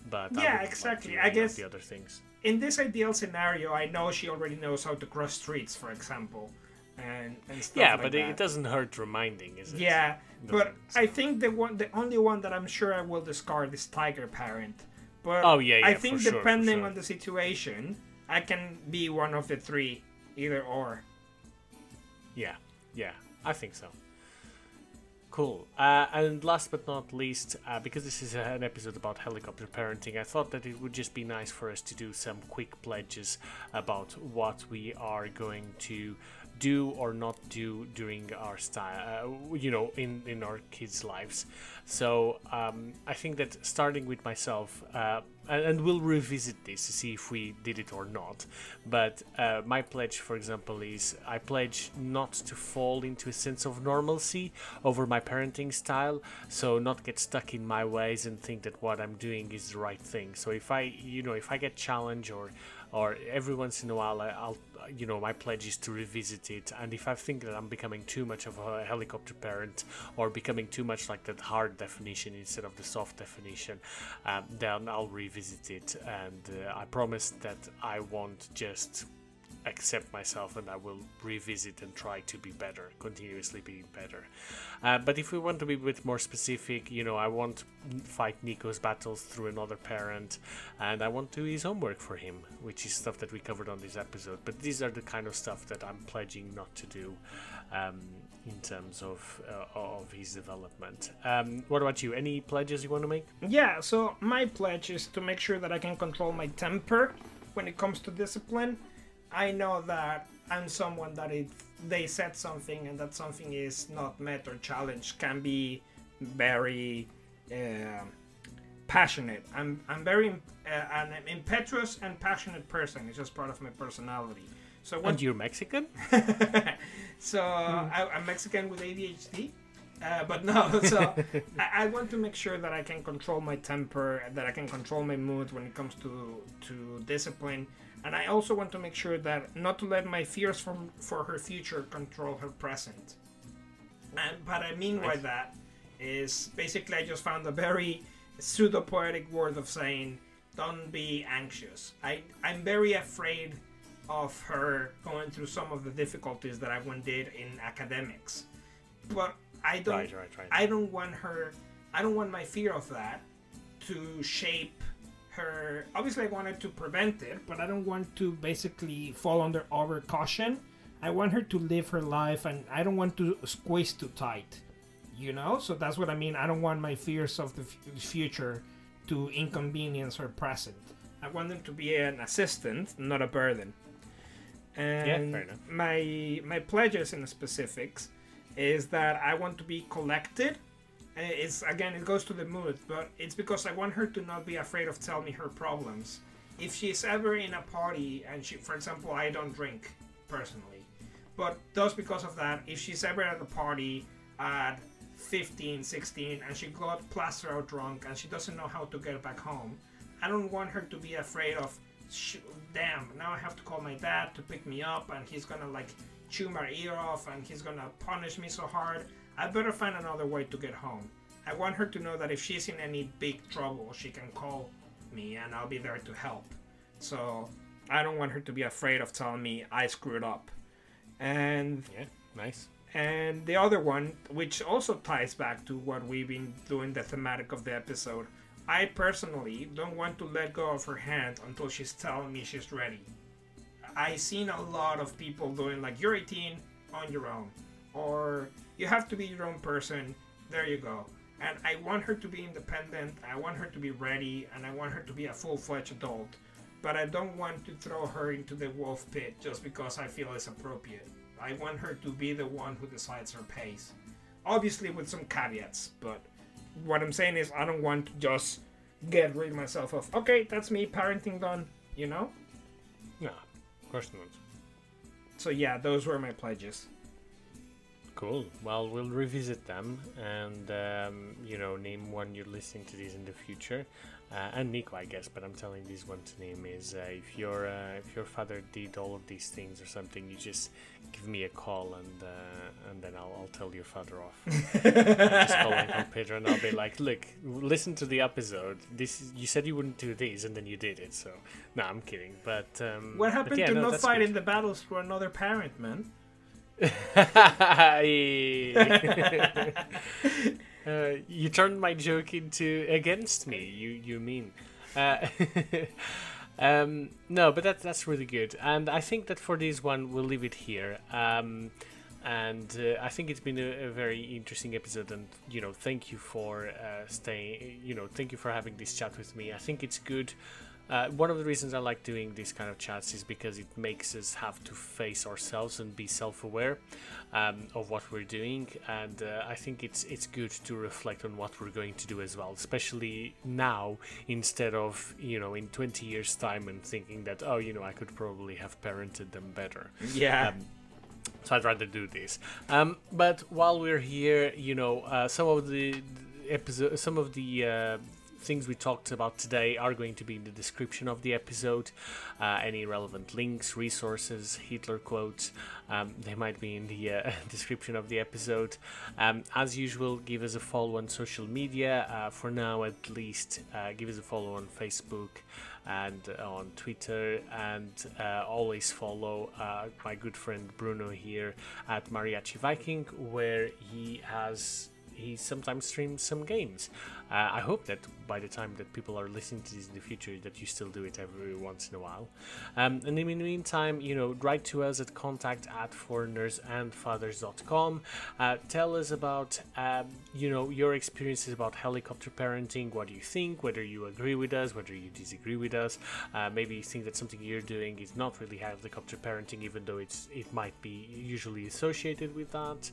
But I Yeah, like, exactly. I guess- the other things. in this ideal scenario, I know she already knows how to cross streets, for example, and and stuff Yeah, like but that. it, doesn't hurt reminding, is it? Yeah, but Doesn't- I think the one, the only one that I'm sure I will discard is Tiger Parent. But Oh, yeah, I yeah, think for sure, for depending sure. on the situation, I can be one of the three, either or. Yeah, yeah, I think so. Cool. Uh, and last but not least, uh, because this is an episode about helicopter parenting, I thought that it would just be nice for us to do some quick pledges about what we are going to do or not do during our style, uh, you know, in in our kids' lives. So um, I think that starting with myself, uh, and, we'll revisit this to see if we did it or not. But uh, my pledge, for example, is I pledge not to fall into a sense of normalcy over my parenting style. So not get stuck in my ways and think that what I'm doing is the right thing. So if I, you know, if I get challenged or or every once in a while I'll you know my pledge is to revisit it. And if I think that I'm becoming too much of a helicopter parent or becoming too much like that hard definition instead of the soft definition um, then I'll revisit it. And uh, I promise that I won't just accept myself and I will revisit and try to be better, continuously being better. Uh, but if we want to be a bit more specific, you know, I want to fight Nico's battles through another parent, and I want to do his homework for him, which is stuff that we covered on this episode. But these are the kind of stuff that I'm pledging not to do. Um, in terms of uh, of his development. Um, what about you? Any pledges you want to make? Yeah, so my pledge is to make sure that I can control my temper when it comes to discipline. I know that I'm someone that if they said something and that something is not met or challenged can be very uh, passionate. I'm I'm very uh, an impetuous and passionate person. It's just part of my personality. So and you're Mexican? so hmm. I, am Mexican with ADHD. Uh, but no, so I, I, want to make sure that I can control my temper, that I can control my mood when it comes to to discipline, and I also want to make sure that not to let my fears from for her future control her present. And what I mean by that is basically I just found a very pseudo poetic word of saying, "Don't be anxious." I I'm very afraid of her going through some of the difficulties that I once did in academics. But I don't right, right, right. I don't want her I don't want my fear of that to shape her obviously I wanted to prevent it, but I don't want to basically fall under over caution. I want her to live her life and I don't want to squeeze too tight. You know? So that's what I mean. I don't want my fears of the f- future to inconvenience her present. I want them to be an assistant, not a burden. And yeah, my my pledges in the specifics is that I want to be collected. Eh, it's again it goes to the mood, but it's because I want her to not be afraid of telling me her problems. If she's ever in a party and she, for example, I don't drink personally, but just because of that, if she's ever at a party at 15, 16, and she got plaster out drunk and she doesn't know how to get back home, I don't want her to be afraid of damn, now I have to call my dad to pick me up, and he's gonna like chew my ear off, and he's gonna punish me so hard. I better find another way to get home. I want her to know that if she's in any big trouble, she can call me, and I'll be there to help. So I don't want her to be afraid of telling me I screwed up. And yeah, nice. And the other one, which also ties back to what we've been doing, the thematic of the episode, I personally don't want to let go of her hand until she's telling me she's ready. I've seen a lot of people doing like you're 18 on your own, or you have to be your own person. There you go. And I want her to be independent. I want her to be ready, and I want her to be a full-fledged adult. But I don't want to throw her into the wolf pit just because I feel it's appropriate. I want her to be the one who decides her pace. Obviously, with some caveats, but what I'm saying is I don't want to just get rid myself of okay, that's me parenting done, you know? No, of course not. So yeah, those were my pledges. Cool. Well, we'll revisit them and um, you know Nim one you're listening to these in the future uh, and Nico, I guess. But I'm telling this one to Nim is uh, if your uh, if your father did all of these things or something, you just give me a call and uh, and then I'll, I'll tell your father off. just call my computer and I'll be like, look, listen to the episode. This is, you said you wouldn't do this and then you did it. So no, I'm kidding. But um, what happened yeah, to no, not fighting the battles for another parent, man? Uh, you turned my joke into against me. You you mean? Uh, um, no, but that's that's really good, and I think that for this one we'll leave it here. Um, and uh, I think it's been a, a, very interesting episode, and you know, thank you for uh, staying. You know, thank you for having this chat with me. I think it's good uh, one of the reasons I like doing these kind of chats is because it makes us have to face ourselves and be self-aware um, of what we're doing, and uh, I think it's it's good to reflect on what we're going to do as well, especially now instead of you know in 20 years' time and thinking that oh you know I could probably have parented them better. Yeah. Um, so I'd rather do this. Um, but while we're here, you know, uh, some of the episode, some of the uh, things we talked about today are going to be in the description of the episode. Uh, any relevant links, resources, Hitler quotes, um, they might be in the uh, description of the episode. Um, as usual, give us a follow on social media. Uh, for now, at least, uh, give us a follow on Facebook and on Twitter, and uh, always follow uh, my good friend Bruno here at Mariachi Viking, where he has he sometimes streams some games. Uh, I hope that by the time that people are listening to this in the future, that you still do it every once in a while. Um, and in the meantime, you know, write to us at contact at foreignersandfathers.com. Uh, tell us about, um, you know, your experiences about helicopter parenting. What do you think? Whether you agree with us, whether you disagree with us. Uh, maybe you think that something you're doing is not really helicopter parenting, even though it's it might be usually associated with that.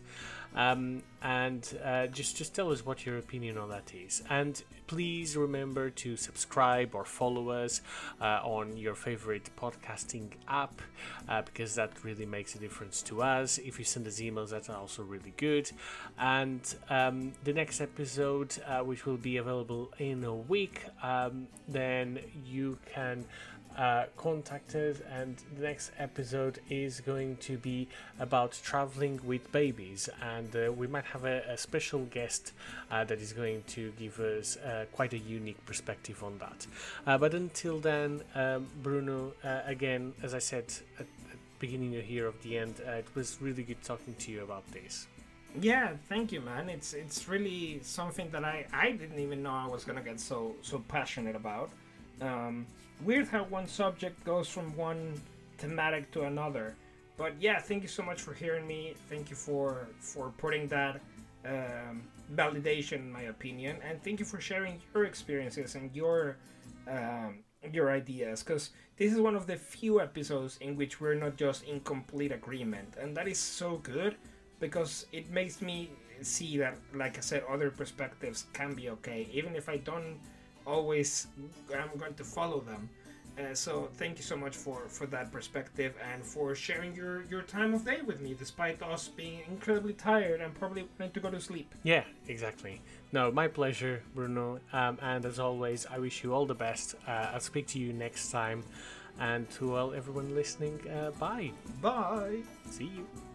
Um, and uh, just just tell us what your opinion on that is. And please remember to subscribe or follow us uh, on your favorite podcasting app uh, because that really makes a difference to us. If you send us emails, that's also really good. And um, the next episode, uh, which will be available in a week, um, then you can uh, contacted, and the next episode is going to be about traveling with babies. And uh, we might have a, a special guest uh, that is going to give us uh, quite a unique perspective on that. Uh, but until then, um, Bruno, uh, again, as I said at the beginning here of the end, it was really good talking to you about this. Yeah, thank you, man. It's it's really something that I, I didn't even know I was gonna get so so passionate about. Um, weird how one subject goes from one thematic to another. But yeah, thank you so much for hearing me. Thank you for for putting that um, validation in my opinion, and thank you for sharing your experiences and your um, your ideas. Because this is one of the few episodes in which we're not just in complete agreement, and that is so good because it makes me see that, like I said, other perspectives can be okay, even if I don't always I'm going to follow them. Uh, so thank you so much for for that perspective and for sharing your your time of day with me despite us being incredibly tired and probably wanting to go to sleep. Yeah exactly. No my pleasure bruno. Um, and as always i wish you all the best. Uh, i'll speak to you next time. And to all everyone listening uh, bye. Bye. See you